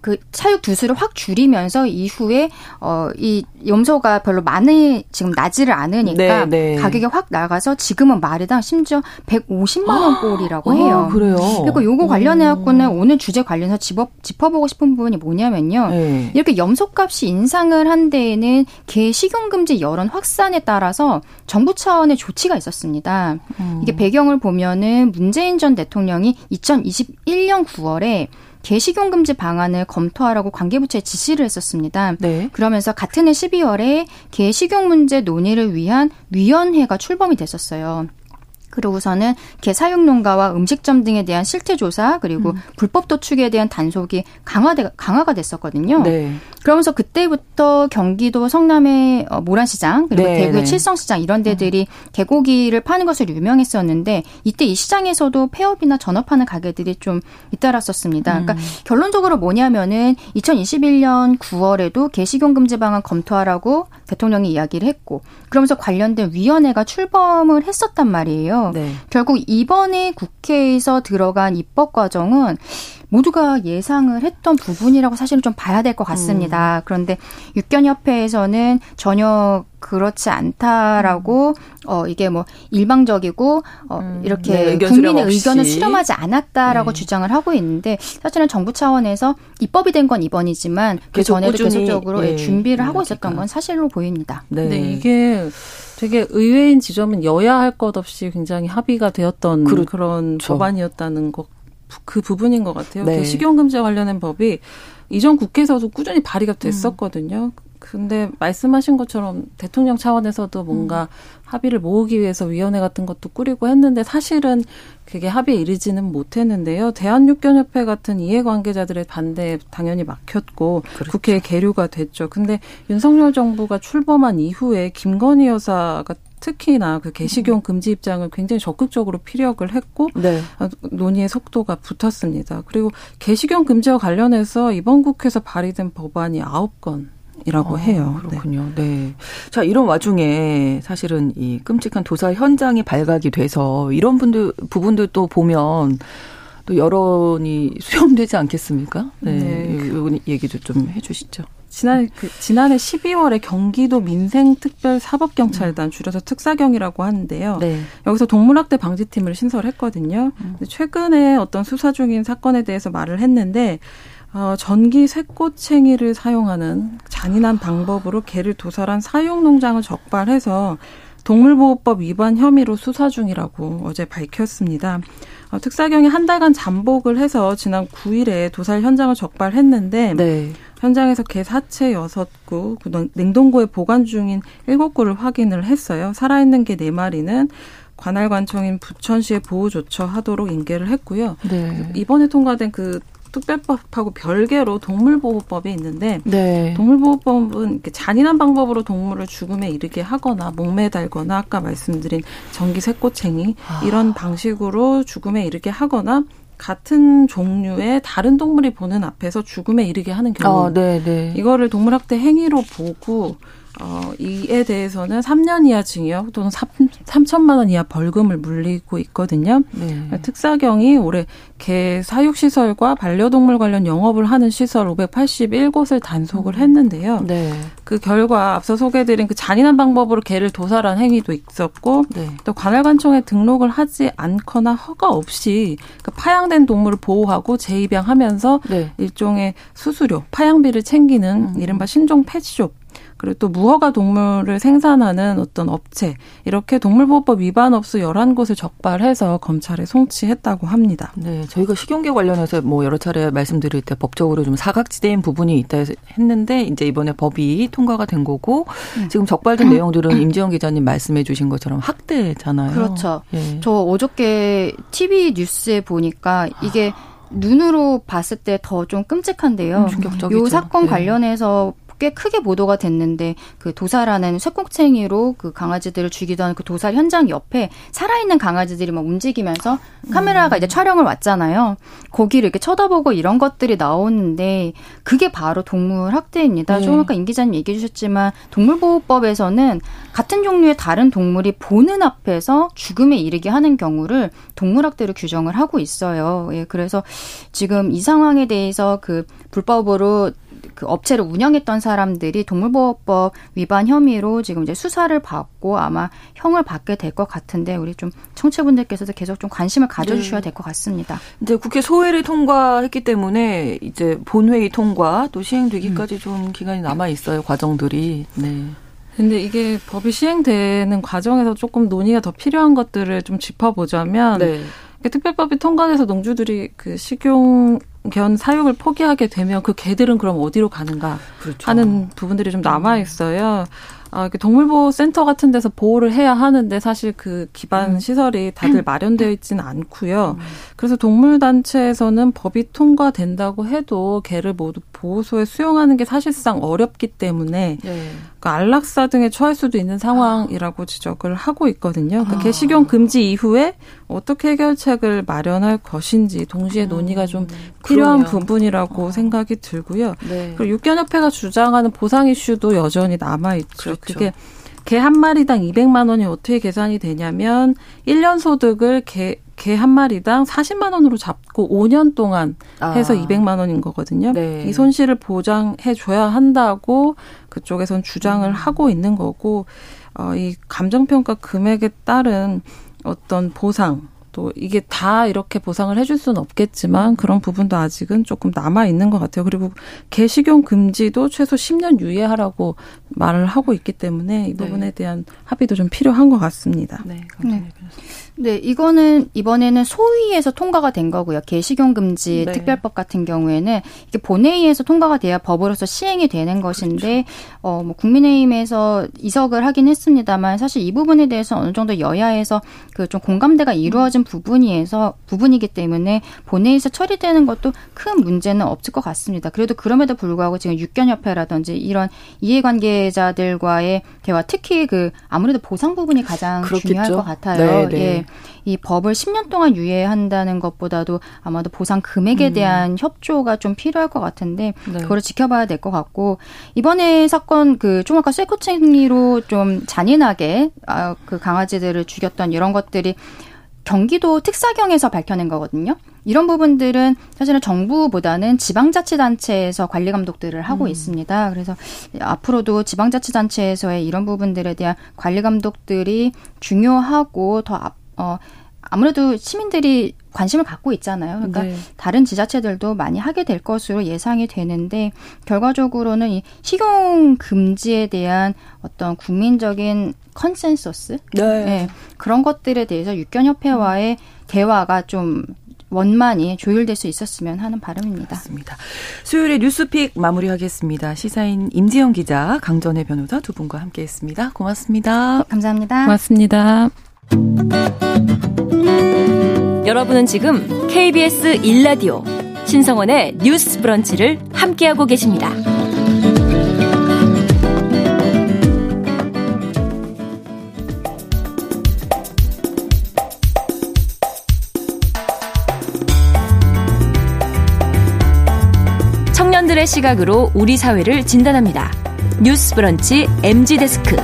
그 사육 두수를 확 줄이면서 이후에 어이 염소가 별로 많이 지금 나지를 않으니까 네, 네. 가격이 확 나가서 지금은 마리당 심지어 150만 원 꼴이라고 해요. 아, 그래요. 그리고 요거 관련해 갖고는 오늘 주제 관련해서 짚어 짚어보고 싶은 부분이 뭐냐면요. 네. 이렇게 염소값이 인상을 한 데에는 개 식용 금지 여론 확산에 따라서 정부 차원의 조치가 있었습니다. 음. 이게 배경을 보면은 문재인 전 대통령이 2021년 9월에 개식용 금지 방안을 검토하라고 관계부처에 지시를 했었습니다. 네. 그러면서 같은 해 12월에 개식용 문제 논의를 위한 위원회가 출범이 됐었어요. 그러고서는 개 사육 농가와 음식점 등에 대한 실태 조사 그리고 음. 불법 도축에 대한 단속이 강화돼 강화가 됐었거든요. 네. 그러면서 그때부터 경기도 성남의 어, 모란시장 그리고 네, 대구의 네. 칠성시장 이런 데들이 개고기를 파는 것으로 유명했었는데 이때 이 시장에서도 폐업이나 전업하는 가게들이 좀 잇따랐었습니다. 그러니까 음. 결론적으로 뭐냐면은 2021년 9월에도 개식용 금지 방안 검토하라고 대통령이 이야기를 했고 그러면서 관련된 위원회가 출범을 했었단 말이에요. 네. 결국 이번에 국회에서 들어간 입법 과정은 모두가 예상을 했던 부분이라고 사실은 좀 봐야 될 것 같습니다. 음. 그런데 육견협회에서는 전혀 그렇지 않다라고 음. 어 이게 뭐 일방적이고 어 음. 이렇게 네, 의견 국민의 의견을 수렴하지 않았다라고 네. 주장을 하고 있는데 사실은 정부 차원에서 입법이 된 건 이번이지만 그 전에도 계속적으로 네. 준비를 하고 있었던 건 사실로 보입니다. 네. 네. 이게 되게 의외인 지점은 여야 할 것 없이 굉장히 합의가 되었던 그렇죠. 그런 법안이었다는 것 그 부분인 것 같아요. 네. 그 식용금지 관련된 법이 이전 국회에서도 꾸준히 발의가 됐었거든요. 음. 근데 말씀하신 것처럼 대통령 차원에서도 뭔가 음. 합의를 모으기 위해서 위원회 같은 것도 꾸리고 했는데 사실은 그게 합의에 이르지는 못했는데요. 대한육견협회 같은 이해관계자들의 반대에 당연히 막혔고 그렇죠. 국회에 계류가 됐죠. 근데 윤석열 정부가 출범한 이후에 김건희 여사가 특히나 그 개식용 금지 입장을 굉장히 적극적으로 피력을 했고 네. 어, 논의의 속도가 붙었습니다. 그리고 개식용 금지와 관련해서 이번 국회에서 발의된 법안이 아홉 건 이라고 아, 해요. 그렇군요. 네. 네. 자, 이런 와중에 사실은 이 끔찍한 도사 현장이 발각이 돼서 이런 분들 부분들 또 보면 또 여론이 수렴되지 않겠습니까? 네. 네. 이 얘기도 좀 해주시죠. 지난 그 지난해 12월에 경기도 민생특별사법경찰단 음. 줄여서 특사경이라고 하는데요. 네. 여기서 동물학대 방지팀을 신설했거든요. 음. 최근에 어떤 수사 중인 사건에 대해서 말을 했는데 어, 전기 쇠꽃챙이를 사용하는 잔인한 방법으로 개를 도살한 사육 농장을 적발해서 동물보호법 위반 혐의로 수사 중이라고 어제 밝혔습니다. 어, 특사경이 한 달간 잠복을 해서 지난 9일에 도살 현장을 적발했는데 네. 현장에서 개 사체 6구, 그 냉동고에 보관 중인 7구를 확인을 했어요. 살아있는 개 4마리는 관할관청인 부천시에 보호 조처하도록 인계를 했고요. 네. 이번에 통과된 그 특별법하고 별개로 동물보호법이 있는데 네. 동물보호법은 잔인한 방법으로 동물을 죽음에 이르게 하거나 목매 달거나 아까 말씀드린 전기 새꼬챙이 아. 이런 방식으로 죽음에 이르게 하거나 같은 종류의 다른 동물이 보는 앞에서 죽음에 이르게 하는 경우 아, 네, 네. 이거를 동물학대 행위로 보고 어, 이에 대해서는 3년 이하 징역 또는 3, 3천만 원 이하 벌금을 물리고 있거든요. 네. 특사경이 올해 개 사육시설과 반려동물 관련 영업을 하는 시설 581곳을 단속을 했는데요. 네. 그 결과 앞서 소개드린 그 잔인한 방법으로 개를 도살한 행위도 있었고 네. 또 관할관청에 등록을 하지 않거나 허가 없이 그 파양된 동물을 보호하고 재입양하면서 네. 일종의 수수료, 파양비를 챙기는 음. 이른바 신종 펫숍 그리고 또 무허가 동물을 생산하는 어떤 업체 이렇게 동물보호법 위반 업소 11곳을 적발해서 검찰에 송치했다고 합니다. 네, 저희가 식용계 관련해서 뭐 여러 차례 말씀드릴 때 법적으로 좀 사각지대인 부분이 있다 했는데 이제 이번에 법이 통과가 된 거고 음. 지금 적발된 음. 내용들은 임지영 기자님 말씀해 주신 것처럼 학대잖아요. 그렇죠. 예. 저 어저께 TV 뉴스에 보니까 이게 눈으로 봤을 때 더 좀 끔찍한데요. 음, 충격적이죠. 요 사건 네. 관련해서 꽤 크게 보도가 됐는데 그 도살하는 쇠꼭챙이로 그 강아지들을 죽이던 그 도살 현장 옆에 살아있는 강아지들이 막 움직이면서 카메라가 이제 촬영을 왔잖아요. 거기를 이렇게 쳐다보고 이런 것들이 나오는데 그게 바로 동물 학대입니다. 네. 조금 아까 임 기자님 얘기해 주셨지만 동물보호법에서는 같은 종류의 다른 동물이 보는 앞에서 죽음에 이르게 하는 경우를 동물학대로 규정을 하고 있어요. 예, 그래서 지금 이 상황에 대해서 그 불법으로 그 업체를 운영했던 사람들이 동물보호법 위반 혐의로 지금 이제 수사를 받고 아마 형을 받게 될 것 같은데 우리 좀 청취분들께서도 계속 좀 관심을 가져주셔야 네. 될것 같습니다. 이제 국회 소회를 통과했기 때문에 이제 본회의 통과 또 시행되기까지 음. 좀 기간이 남아 있어요 과정들이. 네. 근데 이게 법이 시행되는 과정에서 조금 논의가 더 필요한 것들을 좀 짚어보자면 네. 특별법이 통과돼서 농주들이 그 식용 견 사육을 포기하게 되면 그 개들은 그럼 어디로 가는가 그렇죠. 하는 부분들이 좀 남아 있어요. 아, 동물보호 센터 같은 데서 보호를 해야 하는데 사실 그 기반 음. 시설이 다들 마련되어 있지는 않고요. 음. 그래서 동물 단체에서는 법이 통과된다고 해도 개를 모두 보호소에 수용하는 게 사실상 어렵기 때문에 네. 그 안락사 등에 처할 수도 있는 상황이라고 지적을 하고 있거든요. 그러니까 아. 개식용 금지 이후에 어떻게 해결책을 마련할 것인지 동시에 논의가 좀 음. 필요한 그러네요. 부분이라고 어. 생각이 들고요. 네. 그리고 육견협회가 주장하는 보상 이슈도 여전히 남아 있죠. 그렇죠. 그게 개 한 마리당 200만 원이 어떻게 계산이 되냐면 1년 소득을 개 개 한 마리당 40만 원으로 잡고 5년 동안 해서 아. 200만 원인 거거든요. 네. 이 손실을 보장해 줘야 한다고 그쪽에선 주장을 음. 하고 있는 거고 어, 이 감정평가 금액에 따른 어떤 보상 또 이게 다 이렇게 보상을 해줄 수는 없겠지만 그런 부분도 아직은 조금 남아 있는 것 같아요. 그리고 개식용 금지도 최소 10년 유예하라고 말을 하고 있기 때문에 이 부분에 네. 대한 합의도 좀 필요한 것 같습니다. 네, 네. 네, 이거는 이번에는 소위에서 통과가 된 거고요. 개식용 금지 네. 특별법 같은 경우에는 이게 본회의에서 통과가 돼야 법으로서 시행이 되는 것인데 그렇죠. 어, 뭐 국민의힘에서 이석을 하긴 했습니다만 사실 이 부분에 대해서 어느 정도 여야에서 그 좀 공감대가 이루어진 부분이에서 부분이기 때문에 본회의에서 처리되는 것도 큰 문제는 없을 것 같습니다. 그래도 그럼에도 불구하고 지금 육견협회라든지 이런 이해관계자들과의 대화, 특히 그 아무래도 보상 부분이 가장 그렇겠죠. 중요할 것 같아요. 네, 네. 예. 이 법을 10년 동안 유예한다는 것보다도 아마도 보상 금액에 음. 대한 협조가 좀 필요할 것 같은데 네. 그거를 지켜봐야 될 것 같고 이번에 사건 그 총각과 쇠코챙이로 좀 잔인하게 아, 그 강아지들을 죽였던 이런 것들이 경기도 특사경에서 밝혀낸 거거든요. 이런 부분들은 사실은 정부보다는 지방자치단체에서 관리 감독들을 하고 음. 있습니다. 그래서 앞으로도 지방자치단체에서의 이런 부분들에 대한 관리 감독들이 중요하고 더 앞, 어, 아무래도 시민들이 관심을 갖고 있잖아요. 그러니까 네. 다른 지자체들도 많이 하게 될 것으로 예상이 되는데 결과적으로는 이 식용 금지에 대한 어떤 국민적인 컨센서스 네. 네. 그런 것들에 대해서 육견협회와의 대화가 좀 원만히 조율될 수 있었으면 하는 바람입니다. 맞습니다. 수요일에 뉴스픽 마무리하겠습니다. 시사인 임지영 기자, 강전혜 변호사 두 분과 함께했습니다. 고맙습니다. 감사합니다. 고맙습니다. 여러분은 지금 KBS 1라디오 신성원의 뉴스 브런치를 함께하고 계십니다. 청년들의 시각으로 우리 사회를 진단합니다. 뉴스 브런치 MZ 데스크.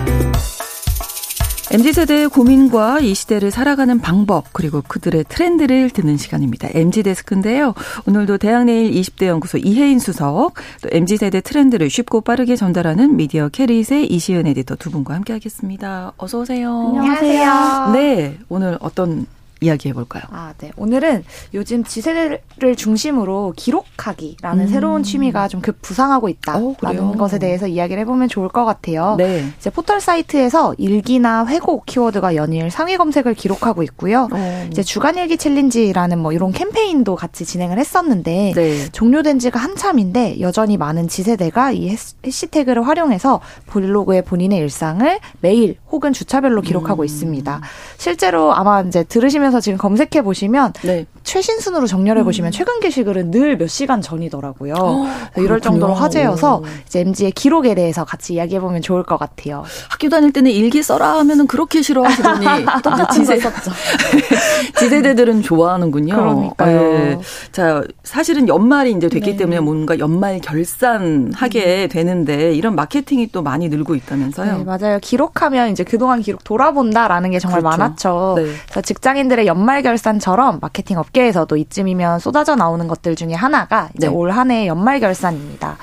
MZ세대의 고민과 이 시대를 살아가는 방법, 그리고 그들의 트렌드를 듣는 시간입니다. MZ데스크인데요. 오늘도 대학내일 20대 연구소 이혜인 수석, 또 MZ세대 트렌드를 쉽고 빠르게 전달하는 미디어 Careet의 이시은 에디터 두 분과 함께 하겠습니다. 어서오세요. 안녕하세요. 네. 오늘 어떤 이야기해 볼까요? 아, 네. 오늘은 요즘 지세대를 중심으로 기록하기라는 음. 새로운 취미가 좀 급부상하고 있다라는 오, 것에 대해서 이야기를 해보면 좋을 것 같아요. 네. 이제 포털 사이트에서 일기나 회고 키워드가 연일 상위 검색을 기록하고 있고요. 오. 이제 주간 일기 챌린지라는 뭐 이런 캠페인도 같이 진행을 했었는데 네. 종료된 지가 한참인데 여전히 많은 지세대가 이 해시태그를 활용해서 블로그에 본인의 일상을 매일 혹은 주차별로 기록하고 음. 있습니다. 실제로 아마 이제 들으시면 하면서 지금 검색해 보시면 네. 최신 순으로 정렬해 보시면 음. 최근 게시글은 늘 몇 시간 전이더라고요. 어, 이럴 정도로 화제여서 이제 MG의 기록에 대해서 같이 이야기해 보면 좋을 것 같아요. 학교 다닐 때는 일기 써라 하면은 그렇게 싫어하시더니 지세 지세대들은 좋아하는군요. 그러니까요. 네. 자 사실은 연말이 이제 됐기 네. 때문에 뭔가 연말 결산하게 음. 되는데 이런 마케팅이 또 많이 늘고 있다면서요? 네, 맞아요. 기록하면 이제 그동안 기록 돌아본다라는 게 정말 그렇죠. 많았죠. 네. 그래서 직장인들 사람들의 연말 결산처럼 마케팅 업계에서도 이쯤이면 쏟아져 나오는 것들 중에 하나가 이제 네. 올 한 해 연말 결산입니다.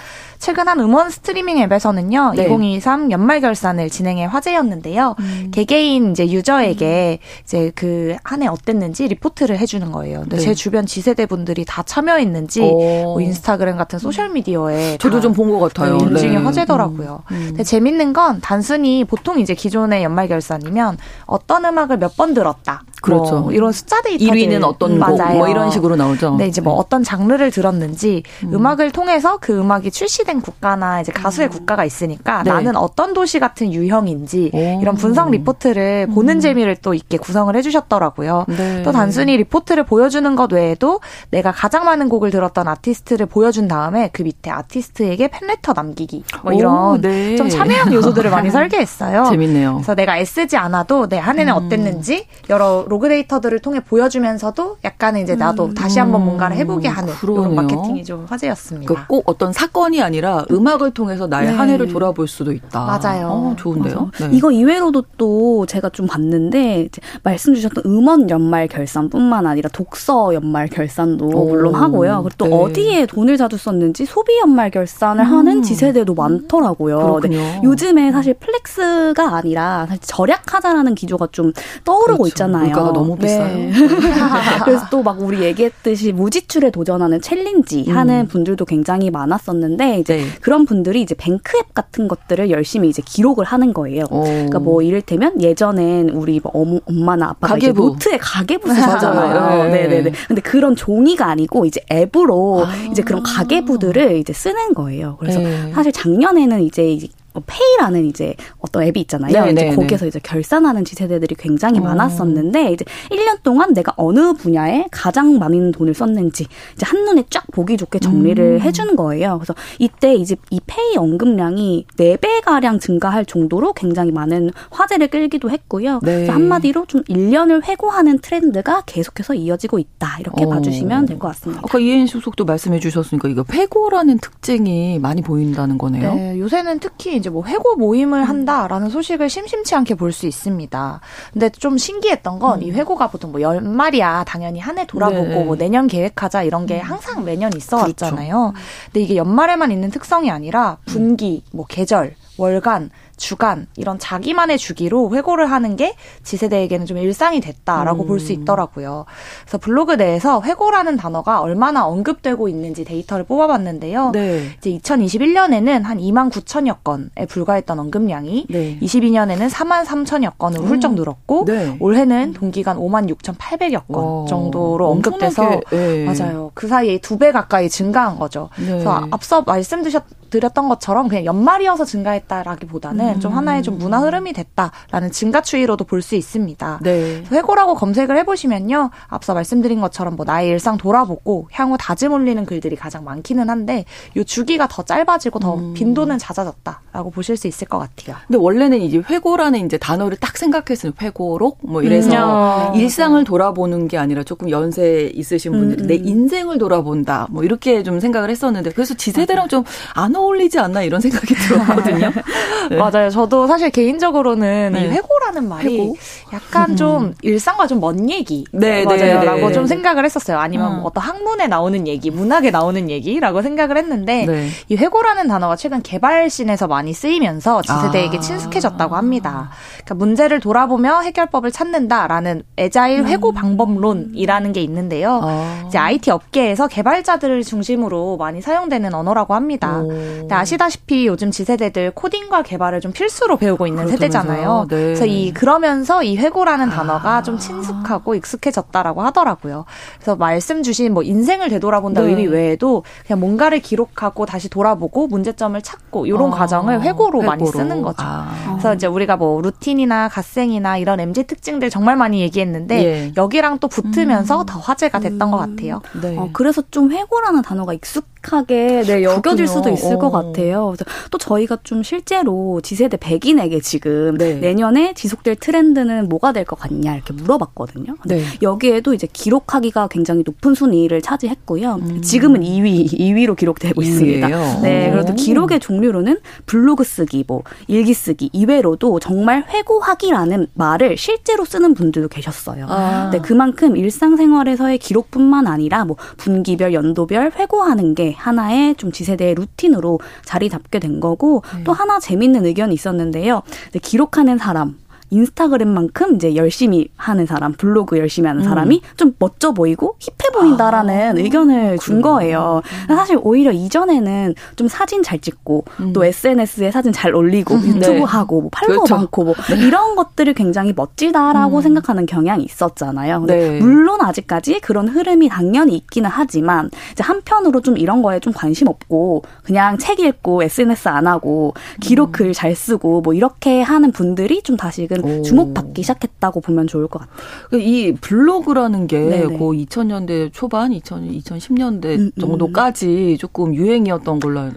최근 한 음원 스트리밍 앱에서는요, 네. 2023 연말 결산을 진행해 화제였는데요. 음. 개개인 이제 유저에게 음. 이제 그 한 해 어땠는지 리포트를 해주는 거예요. 근데 네. 제 주변 Z세대 분들이 다 참여했는지 뭐 인스타그램 같은 소셜 미디어에 저도 좀 본 것 같아요. 인증이 네. 화제더라고요. 음. 음. 근데 재밌는 건 단순히 보통 이제 기존의 연말 결산이면 어떤 음악을 몇 번 들었다. 그렇죠. 뭐 이런 숫자 데이터 1위는 어떤 곡, 뭐 이런 식으로 나오죠. 네, 이제 뭐 네. 어떤 장르를 들었는지 음. 악을 통해서 그 음악이 출시된 국가나 이제 가수의 음. 국가가 있으니까 네. 나는 어떤 도시 같은 유형인지 오. 이런 분석 리포트를 보는 음. 재미를 또 있게 구성을 해주셨더라고요. 네. 또 단순히 리포트를 보여주는 것 외에도 내가 가장 많은 곡을 들었던 아티스트를 보여준 다음에 그 밑에 아티스트에게 팬레터 남기기 뭐 이런 오, 네. 좀 참여형 요소들을 많이 설계했어요. 재밌네요. 그래서 내가 애쓰지 않아도 내 한 해는 음. 어땠는지 여러 로그 데이터들을 통해 보여주면서도 약간은 이제 나도 음. 다시 한번 뭔가를 해보게 하는 그러네요. 이런 마케팅이 좀 화제였습니다. 그 꼭 어떤 사건이 아니라 음악을 통해서 나의 네. 한 해를 돌아볼 수도 있다. 맞아요. 어, 좋은데요. 네. 이거 이외로도 또 제가 좀 봤는데 말씀 주셨던 음원 연말 결산뿐만 아니라 독서 연말 결산도 오. 물론 하고요. 그리고 또 네. 어디에 돈을 자주 썼는지 소비 연말 결산을 음. 하는 Z세대도 많더라고요. 네. 요즘에 사실 flex가 아니라 사실 절약하자라는 기조가 좀 떠오르고 그렇죠. 있잖아요. 단가가 너무 네. 비싸요. 네. 그래서 또 막 우리 얘기했듯이 무지출에 도전하는 챌린지 음. 하는 분들도 굉장히 많았었는데 이제 네. 그런 분들이 이제 뱅크 앱 같은 것들을 열심히 이제 기록을 하는 거예요. 오. 그러니까 뭐 이를테면 예전엔 우리 뭐 엄마나 아빠가 가계부. 노트에 가계부 쓰잖아요. 네, 네, 네. 근데 그런 종이가 아니고 이제 앱으로 아. 이제 그런 가계부들을 이제 쓰는 거예요. 그래서 네. 사실 작년에는 이제 뭐 페이라는 이제 어떤 앱이 있잖아요. 네, 이제 네, 네. 거기에서 이제 결산하는 지세대들이 굉장히 어. 많았었는데 이제 1년 동안 내가 어느 분야에 가장 많은 돈을 썼는지 이제 한눈에 쫙 보기 좋게 정리를 음. 해주는 거예요. 그래서 이때 이제 이 페이 언급량이 4배 가량 증가할 정도로 굉장히 많은 화제를 끌기도 했고요. 네. 그래서 한마디로 좀 1년을 회고하는 트렌드가 계속해서 이어지고 있다. 이렇게 어. 봐주시면 될 것 같습니다. 아까 이해인 속도 말씀해 주셨으니까 이거 회고라는 특징이 많이 보인다는 거네요. 네, 요새는 특히 이제 뭐 회고 모임을 음. 한다라는 소식을 심심치 않게 볼 수 있습니다. 근데 좀 신기했던 건이 음. 회고가 보통 뭐 연말이야 당연히 한 해 돌아보고 네. 뭐 내년 계획하자 이런 게 음. 항상 매년 있어 왔잖아요. 그렇죠. 근데 이게 연말에만 있는 특성이 아니라 분기, 뭐 계절, 월간 주간 이런 자기만의 주기로 회고를 하는 게 지세대에게는 좀 일상이 됐다라고 음. 볼수 있더라고요. 그래서 블로그 내에서 회고라는 단어가 얼마나 언급되고 있는지 데이터를 뽑아봤는데요. 네. 이제 2021년에는 한 2만 9천여 건에 불과했던 언급량이 네. 22년에는 4만 3천여 건으로 훌쩍 늘었고 네. 올해는 동기간 5만 6,800여 건 와, 정도로 언급돼서 네. 맞아요. 그 사이에 두 배 가까이 증가한 거죠. 네. 그래서 앞서 말씀 드렸던 것처럼 그냥 연말이어서 증가했다라기보다는 음. 좀 하나의 좀 문화 흐름이 됐다라는 증가 추이로도 볼 수 있습니다. 네. 회고라고 검색을 해보시면요, 앞서 말씀드린 것처럼 뭐 나의 일상 돌아보고 향후 다짐 올리는 글들이 가장 많기는 한데 요 주기가 더 짧아지고 더 음. 빈도는 잦아졌다라고 보실 수 있을 것 같아요. 근데 원래는 이제 회고라는 이제 단어를 딱 생각했을 회고록 뭐 이래서 음. 일상을 돌아보는 게 아니라 조금 연세 있으신 분들이 음. 내 인생을 돌아본다 뭐 이렇게 좀 생각을 했었는데 그래서 지세대랑 좀 안 어울리지 않나 이런 생각이 들었거든요. 네. 맞아요. 저도 사실 개인적으로는 네. 이 회고라는 말이 회고? 약간 음. 좀 일상과 좀 먼 얘기 네, 네 맞아요. 네, 라고 좀 생각을 했었어요. 아니면 음. 뭐 어떤 학문에 나오는 얘기, 문학에 나오는 얘기라고 생각을 했는데 네. 이 회고라는 단어가 최근 개발신에서 많이 쓰이면서 지세대에게 아. 친숙해졌다고 합니다. 그러니까 문제를 돌아보며 해결법을 찾는다라는 에자일 음. 회고 방법론이라는 게 있는데요. 아. 이제 IT 업계에서 개발자들을 중심으로 많이 사용되는 언어라고 합니다. 아시다시피 요즘 지세대들 코딩과 개발을 좀 필수로 배우고 있는 세대잖아요. 네. 그래서 이 그러면서 이 회고라는 단어가 아. 좀 친숙하고 익숙해졌다라고 하더라고요. 그래서 말씀 주신 뭐 인생을 되돌아본다 네. 의미 외에도 그냥 뭔가를 기록하고 다시 돌아보고 문제점을 찾고 이런 아. 과정을 회고로, 회고로, 많이 쓰는 거죠. 아. 그래서 이제 우리가 뭐 루틴이나 갓생이나 이런 MZ 특징들 정말 많이 얘기했는데 예. 여기랑 또 붙으면서 음. 더 화제가 됐던 음. 것 같아요. 네. 어, 그래서 좀 회고라는 단어가 익숙 하게 네, 여겨질 수도 있을 어. 것 같아요. 그래서 또 저희가 좀 실제로 지세대 백인에게 지금 네. 내년에 지속될 트렌드는 뭐가 될 것 같냐 이렇게 물어봤거든요. 네. 여기에도 이제 기록하기가 굉장히 높은 순위를 차지했고요. 음. 지금은 2위, 2위로 기록되고 2위예요. 있습니다. 네, 그래도 기록의 종류로는 블로그 쓰기, 뭐 일기 쓰기 이외로도 정말 회고하기라는 말을 실제로 쓰는 분들도 계셨어요. 아. 네, 그만큼 일상생활에서의 기록뿐만 아니라 뭐 분기별, 연도별 회고하는 게 하나의 좀 지세대의 루틴으로 자리 잡게 된 거고 네. 또 하나 재밌는 의견이 있었는데요. 기록하는 사람 인스타그램만큼 이제 열심히 하는 사람, 블로그 열심히 하는 사람이 음. 좀 멋져 보이고 힙해 보인다라는 아. 의견을 준 거예요. 음. 사실 오히려 이전에는 좀 사진 잘 찍고 음. 또 SNS에 사진 잘 올리고 음. 유튜브 네. 하고 뭐 팔로워 그렇죠. 많고 뭐 네. 이런 것들을 굉장히 멋지다라고 음. 생각하는 경향이 있었잖아요. 근데 네. 물론 아직까지 그런 흐름이 당연히 있기는 하지만 이제 한편으로 좀 이런 거에 좀 관심 없고 그냥 책 읽고 SNS 안 하고 기록 글 잘 쓰고 뭐 이렇게 하는 분들이 좀 다시금 오. 주목받기 시작했다고 보면 좋을 것 같아요. 그이 블로그라는 게그 2000년대 초반, 2000, 2010년대 음, 음, 정도까지 조금 유행이었던 걸로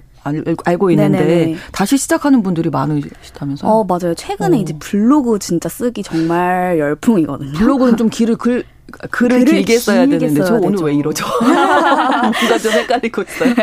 알고 있는데 네네네. 다시 시작하는 분들이 많으시다면서요? 어 맞아요. 최근에 어. 이제 블로그 진짜 쓰기 정말 열풍이거든요. 블로그는 좀 길을 글 글을, 글을 길게 써야 길게 되는데 저 오늘 되죠. 왜 이러죠? 뭔가 좀 헷갈리고 있어요.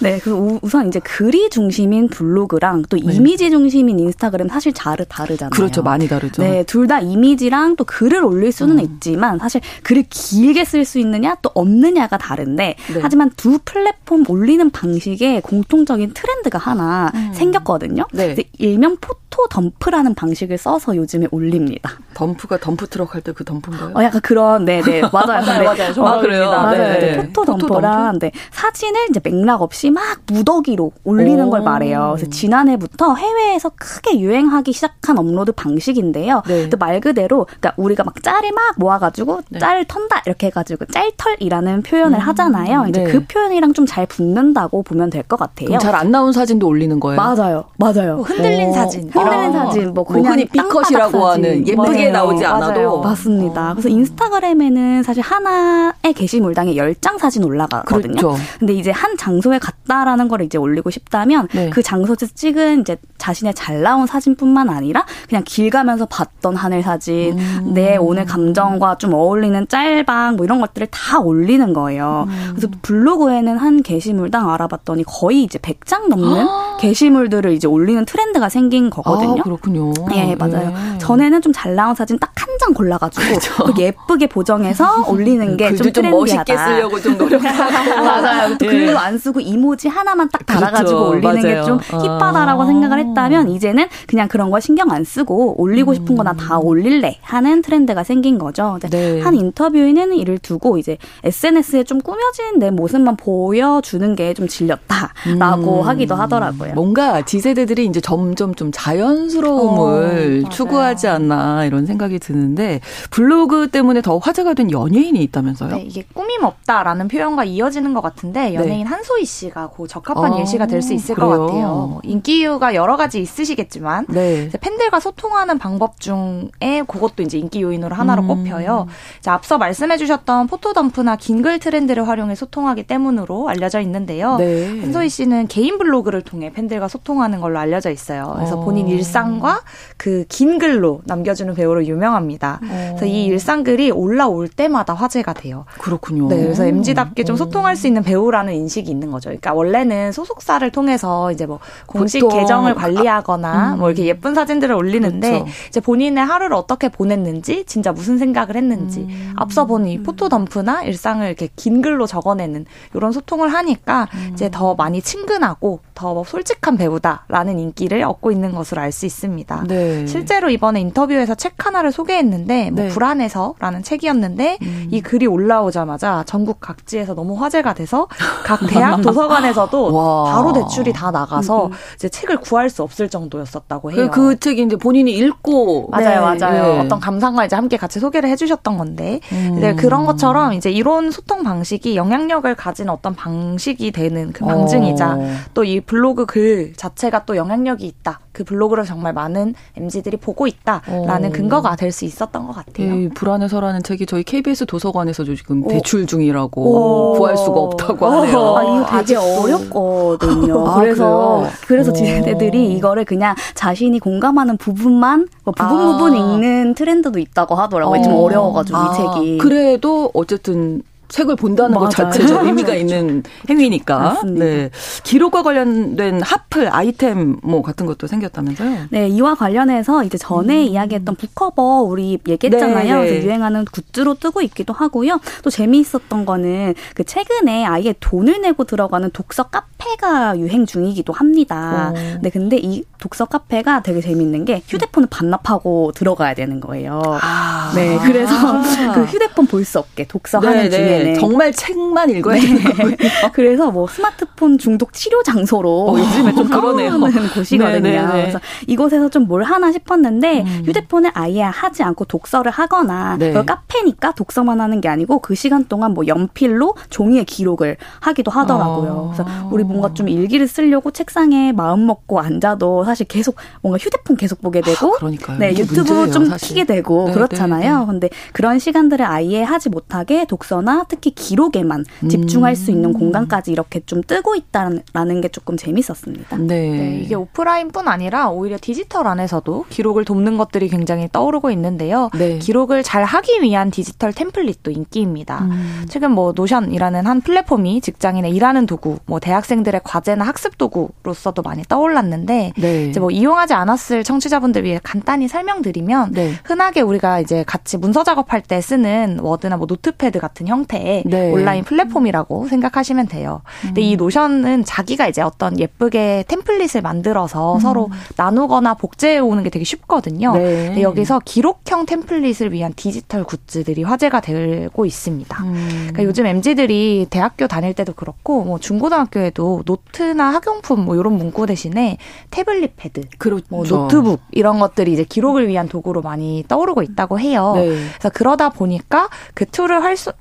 네, 그 우선 이제 글이 중심인 블로그랑 또 네. 이미지 중심인 인스타그램 사실 잘 다르잖아요. 그렇죠, 많이 다르죠. 네, 둘 다 이미지랑 또 글을 올릴 수는 음. 있지만 사실 글을 길게 쓸 수 있느냐 또 없느냐가 다른데 네. 하지만 두 플랫폼 올리는 방식에 공통적인 트렌드가 하나 음. 생겼거든요. 네. 일명 photo dump라는 방식을 써서 요즘에 올립니다. dump가 덤프 트럭 할 때 그 dump인가요? 어, 약간 그 런, 네네. 네. 맞아요. 맞아요, 맞아요. 아, 그래요? 맞아요. 네. photo dump란, 네. 사진을 이제 맥락 없이 막 무더기로 올리는 오. 걸 말해요. 그래서 지난해부터 해외에서 크게 유행하기 시작한 업로드 방식인데요. 네. 말 그대로, 그러니까 우리가 막 짤을 막 모아가지고 네. 짤 턴다 이렇게 해가지고 짤털이라는 표현을 음. 하잖아요. 이제 네. 그 표현이랑 좀 잘 붙는다고 보면 될 것 같아요. 잘 안 나온 사진도 올리는 거예요? 맞아요. 맞아요. 뭐 흔들린 오. 사진. 흔들린 아. 사진. 뭐 그냥 뭐 흔히 삐컷이라고 하는 예쁘게 맞아요. 나오지 않아도 맞아요. 맞습니다. 어. 그래서 인스타 그램에는 사실 하나의 게시물당에 10장 사진 올라가거든요. 그렇죠. 근데 이제 한 장소에 갔다라는 걸 이제 올리고 싶다면 네. 그 장소에서 찍은 이제 자신의 잘 나온 사진뿐만 아니라 그냥 길 가면서 봤던 하늘 사진, 음. 내 오늘 감정과 좀 어울리는 짤방 뭐 이런 것들을 다 올리는 거예요. 음. 그래서 블로그에는 한 게시물당 알아봤더니 거의 이제 100장 넘는 게시물들을 이제 올리는 트렌드가 생긴 거거든요. 아, 그렇군요. 예, 맞아요. 네. 전에는 좀 잘 나온 사진 딱 한 장 골라가지고 그렇죠. 예쁘게 보정해서 올리는 게 좀 트렌디하다. 멋있게 쓰려고 좀 노력하고 맞아요. 또 예. 글도 안 쓰고 이모지 하나만 딱 달아가지고 그렇죠. 올리는 게 좀 힙하다라고 아. 생각을 했다면 이제는 그냥 그런 거 신경 안 쓰고 올리고 싶은 거나 다 음. 올릴래 하는 트렌드가 생긴 거죠. 네. 한 인터뷰에는 이를 두고 이제 SNS에 좀 꾸며진 내 모습만 보여주는 게 좀 질렸다라고 음. 하기도 하더라고요. 뭔가 지세대들이 이제 점점 좀 자연스러움을 어, 추구하지 않나 이런 생각이 드는데 블로그 때문에 더 화제가 된 연예인이 있다면서요? 네, 이게 꾸밈 없다라는 표현과 이어지는 것 같은데 네. 연예인 네. 한소희 씨가 고 적합한 아, 예시가 될 수 있을 그래요? 것 같아요. 뭐 인기 이유가 여러 가지 있으시겠지만 네. 팬들과 소통하는 방법 중에 그것도 이제 인기 요인으로 하나로 음. 꼽혀요. 앞서 말씀해주셨던 포토덤프나 긴 글 트렌드를 활용해 소통하기 때문으로 알려져 있는데요. 네. 한소희 씨는 개인 블로그를 통해 팬들과 소통하는 걸로 알려져 있어요. 그래서 어. 본인 일상과 그 긴 글로 남겨주는 배우로 유명합니다. 어. 그래서 이 일상 글이 올라올 때마다 화제가 돼요. 그렇군요. 네, 그래서 MZ답게 좀 소통할 수 있는 배우라는 인식이 있는 거죠. 그러니까 원래는 소속사를 통해서 이제 뭐 공식. 계정을 관리하거나 아, 음. 뭐 이렇게 예쁜 사진들을 올리는데 그렇죠. 이제 본인의 하루를 어떻게 보냈는지 진짜 무슨 생각을 했는지 음. 앞서 본 이 포토 덤프나 일상을 이렇게 긴 글로 적어내는 이런 소통을 하니까 음. 이제 더 많이 친근하고 더 솔 직한 배우다라는 인기를 얻고 있는 것으로 알 수 있습니다. 네. 실제로 이번에 인터뷰에서 책 하나를 소개했는데 뭐 네. 불안해서라는 책이었는데 음. 이 글이 올라오자마자 전국 각지에서 너무 화제가 돼서 각 대학 도서관에서도 바로 대출이 다 나가서 음. 이제 책을 구할 수 없을 정도였었다고 그, 해요. 그, 그 책이 이제 본인이 읽고 맞아요, 네. 맞아요. 네. 어떤 감상과 이제 함께 같이 소개를 해주셨던 건데 음. 네, 그런 것처럼 이제 이런 소통 방식이 영향력을 가진 어떤 방식이 되는 그 방증이자 어. 또이 블로그 글 자체가 또 영향력이 있다. 그 블로그를 정말 많은 MZ들이 보고 있다라는 오. 근거가 될 수 있었던 것 같아요. 이 불안해서라는 책이 저희 KBS 도서관에서도 지금 오. 대출 중이라고 오. 구할 수가 없다고 하네요. 아, 이거 되게 어렵거든요. 아, 그래서 그래요? 그래서 지네들이 이거를 그냥 자신이 공감하는 부분만 뭐 부분 아. 부분 읽는 트렌드도 있다고 하더라고요. 어. 좀 어려워가지고 아. 이 책이. 그래도 어쨌든 책을 본다는 맞아요. 것 자체가 의미가 있는 행위니까. 맞습니다. 네. 기록과 관련된 하플 아이템 뭐 같은 것도 생겼다면서요? 네, 이와 관련해서 이제 전에 음. 이야기했던 북커버 우리 얘기했잖아요. 네, 네. 유행하는 굿즈로 뜨고 있기도 하고요. 또 재미있었던 거는 그 최근에 아예 돈을 내고 들어가는 독서 카페가 유행 중이기도 합니다. 오. 네, 근데 이 독서 카페가 되게 재밌는 게 휴대폰을 반납하고 들어가야 되는 거예요. 아. 네, 그래서 아. 그 휴대폰 볼 수 없게 독서 하는 네, 중에 네. 정말 책만 읽어야 네. 되는 거군요. 그래서 뭐 스마트폰 중독 치료 장소로 어, 요즘에 좀 그러네요. 곳이거든요. 네네네. 네, 네. 그래서 이곳에서 좀 뭘 하나 싶었는데 음. 휴대폰을 아예 하지 않고 독서를 하거나 네. 카페니까 독서만 하는 게 아니고 그 시간 동안 뭐 연필로 종이에 기록을 하기도 하더라고요. 어. 그래서 우리 뭔가 좀 일기를 쓰려고 책상에 마음 먹고 앉아도 사실 계속 뭔가 휴대폰 계속 보게 되고 아, 네, 유튜브 문제예요, 좀 사실. 키게 되고 네, 그렇잖아요. 네, 근데 그런 시간들을 아예 하지 못하게 독서나 특히 기록에만 집중할 수 있는 음. 공간까지 이렇게 좀 뜨고 있다라는 게 조금 재밌었습니다. 네. 네. 이게 오프라인뿐 아니라 오히려 디지털 안에서도 기록을 돕는 것들이 굉장히 떠오르고 있는데요. 네. 기록을 잘 하기 위한 디지털 템플릿도 인기입니다. 음. 최근 뭐 노션이라는 한 플랫폼이 직장인의 일하는 도구, 뭐 대학생들의 과제나 학습 도구로서도 많이 떠올랐는데 네. 이제 뭐 이용하지 않았을 청취자분들 위해 간단히 설명드리면 네. 흔하게 우리가 이제 같이 문서 작업할 때 쓰는 워드나 뭐 노트패드 같은 형태 하나의 네. 온라인 플랫폼이라고 생각하시면 돼요. 근데 음. 이 노션은 자기가 이제 어떤 예쁘게 템플릿을 만들어서 음. 서로 나누거나 복제해 오는 게 되게 쉽거든요. 네. 근데 여기서 기록형 템플릿을 위한 디지털 굿즈들이 화제가 되고 있습니다. 음. 그러니까 요즘 MZ들이 대학교 다닐 때도 그렇고 뭐 중고등학교에도 노트나 학용품 뭐 이런 문구 대신에 태블릿 패드, 그렇죠. 뭐 노트북 이런 것들이 이제 기록을 위한 도구로 많이 떠오르고 있다고 해요. 네. 그래서 그러다 보니까 그 툴을 할 수,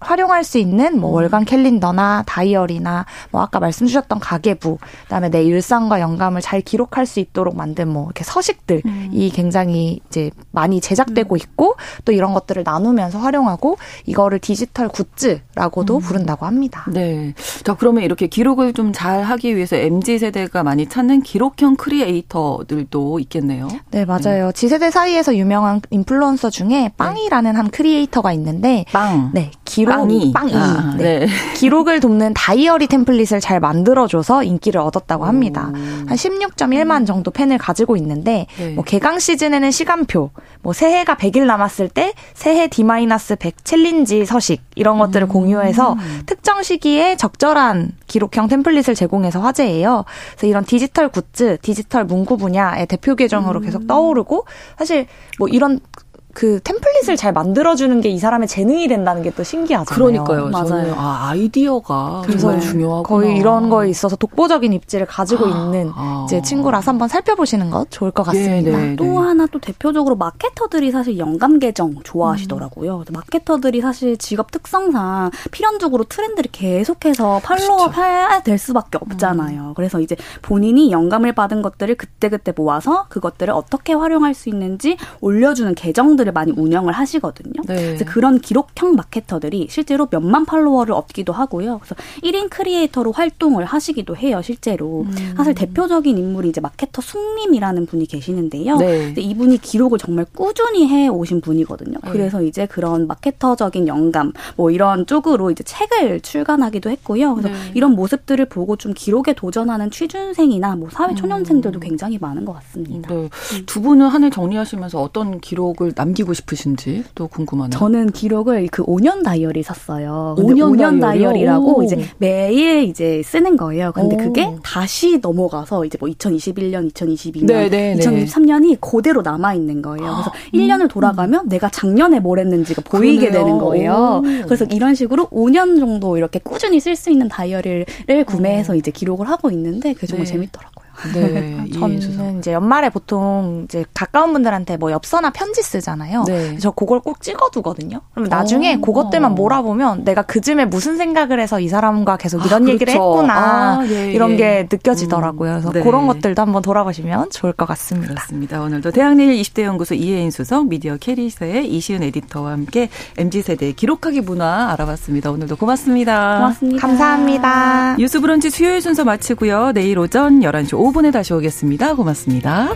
활용할 수 있는 뭐 음. 월간 캘린더나 다이어리나 뭐 아까 말씀 주셨던 가계부, 그다음에 내 일상과 영감을 잘 기록할 수 있도록 만든 뭐 이렇게 서식들이 음. 굉장히 이제 많이 제작되고 음. 있고 또 이런 것들을 나누면서 활용하고 이거를 디지털 굿즈라고도 음. 부른다고 합니다. 네. 자, 그러면 이렇게 기록을 좀 잘 하기 위해서 MZ 세대가 많이 찾는 기록형 크리에이터들도 있겠네요. 네, 맞아요. 네. Z세대 사이에서 유명한 인플루언서 중에 빵이라는 한 크리에이터가 있는데 빵. 네. 기록 빵이, 빵이. 아, 네. 네. 기록을 돕는 다이어리 템플릿을 잘 만들어 줘서 인기를 얻었다고 합니다. 오. 한 16.1만 정도 팬을 가지고 있는데 네. 뭐 개강 시즌에는 시간표, 뭐 새해가 100일 남았을 때 새해 D-100 챌린지 서식 이런 것들을 음. 공유해서 특정 시기에 적절한 기록형 템플릿을 제공해서 화제예요. 그래서 이런 디지털 굿즈, 디지털 문구 분야의 대표 계정으로 음. 계속 떠오르고 사실 뭐 이런 그 템플릿을 잘 만들어주는 게 이 사람의 재능이 된다는 게 또 신기하잖아요. 그러니까요. 맞아요. 아, 아이디어가 그래서 중요하고 거의 이런 거에 있어서 독보적인 입지를 가지고 아, 있는 아. 이제 친구라서 한번 살펴보시는 것 좋을 것 같습니다. 네, 네, 또 네. 하나 또 대표적으로 마케터들이 사실 영감 계정 좋아하시더라고요. 음. 마케터들이 사실 직업 특성상 필연적으로 트렌드를 계속해서 팔로우해야 그렇죠. 될 수밖에 없잖아요. 음. 그래서 이제 본인이 영감을 받은 것들을 그때그때 모아서 그것들을 어떻게 활용할 수 있는지 올려주는 계정들 계정들을 많이 운영을 하시거든요. 네. 그래서 그런 기록형 마케터들이 실제로 몇만 팔로워를 얻기도 하고요. 그래서 1인 크리에이터로 활동을 하시기도 해요, 실제로. 음. 사실 대표적인 인물이 이제 마케터 숙님이라는 분이 계시는데요. 네. 이분이 기록을 정말 꾸준히 해 오신 분이거든요. 네. 그래서 이제 그런 마케터적인 영감 뭐 이런 쪽으로 이제 책을 출간하기도 했고요. 그래서 네. 이런 모습들을 보고 좀 기록에 도전하는 취준생이나 뭐 사회 초년생들도 음. 굉장히 많은 것 같습니다. 네. 두 분은 한 해 정리하시면서 어떤 기록을 남 남기고 싶으신지 또 궁금하네요. 저는 기록을 그 5년 다이어리 샀어요. 5년, 5년 다이어리 라고 오. 이제 매일 이제 쓰는 거예요. 근데 오. 그게 다시 넘어가서 이제 뭐 2021년, 2022년, 네네네. 2023년이 그대로 남아 있는 거예요. 그래서 음. 1년을 돌아가면 내가 작년에 뭘 했는지가 보이게 그러네요. 되는 거예요. 오. 그래서 이런 식으로 5년 정도 이렇게 꾸준히 쓸 수 있는 다이어리를 구매해서 이제 기록을 하고 있는데 그게 정말 네. 재밌더라고요. 네. 저는 이제 연말에 보통 이제 가까운 분들한테 뭐 엽서나 편지 쓰잖아요. 네. 저 그걸 꼭 찍어두거든요. 그러면 나중에 오. 그것들만 몰아보면 내가 그쯤에 무슨 생각을 해서 이 사람과 계속 이런 아, 얘기를 그렇죠. 했구나 아, 예, 이런 예. 게 느껴지더라고요. 그래서 네. 그런 것들도 한번 돌아보시면 좋을 것 같습니다. 그렇습니다. 오늘도 대학내일 20대 연구소 이혜인 수석 미디어 캐리서의 이시은 에디터와 함께 mz 세대 기록하기 문화 알아봤습니다. 오늘도 고맙습니다. 고맙습니다. 감사합니다. 뉴스브런치 수요일 순서 마치고요. 내일 오전 11시 5분 5분에 다시 오겠습니다. 고맙습니다.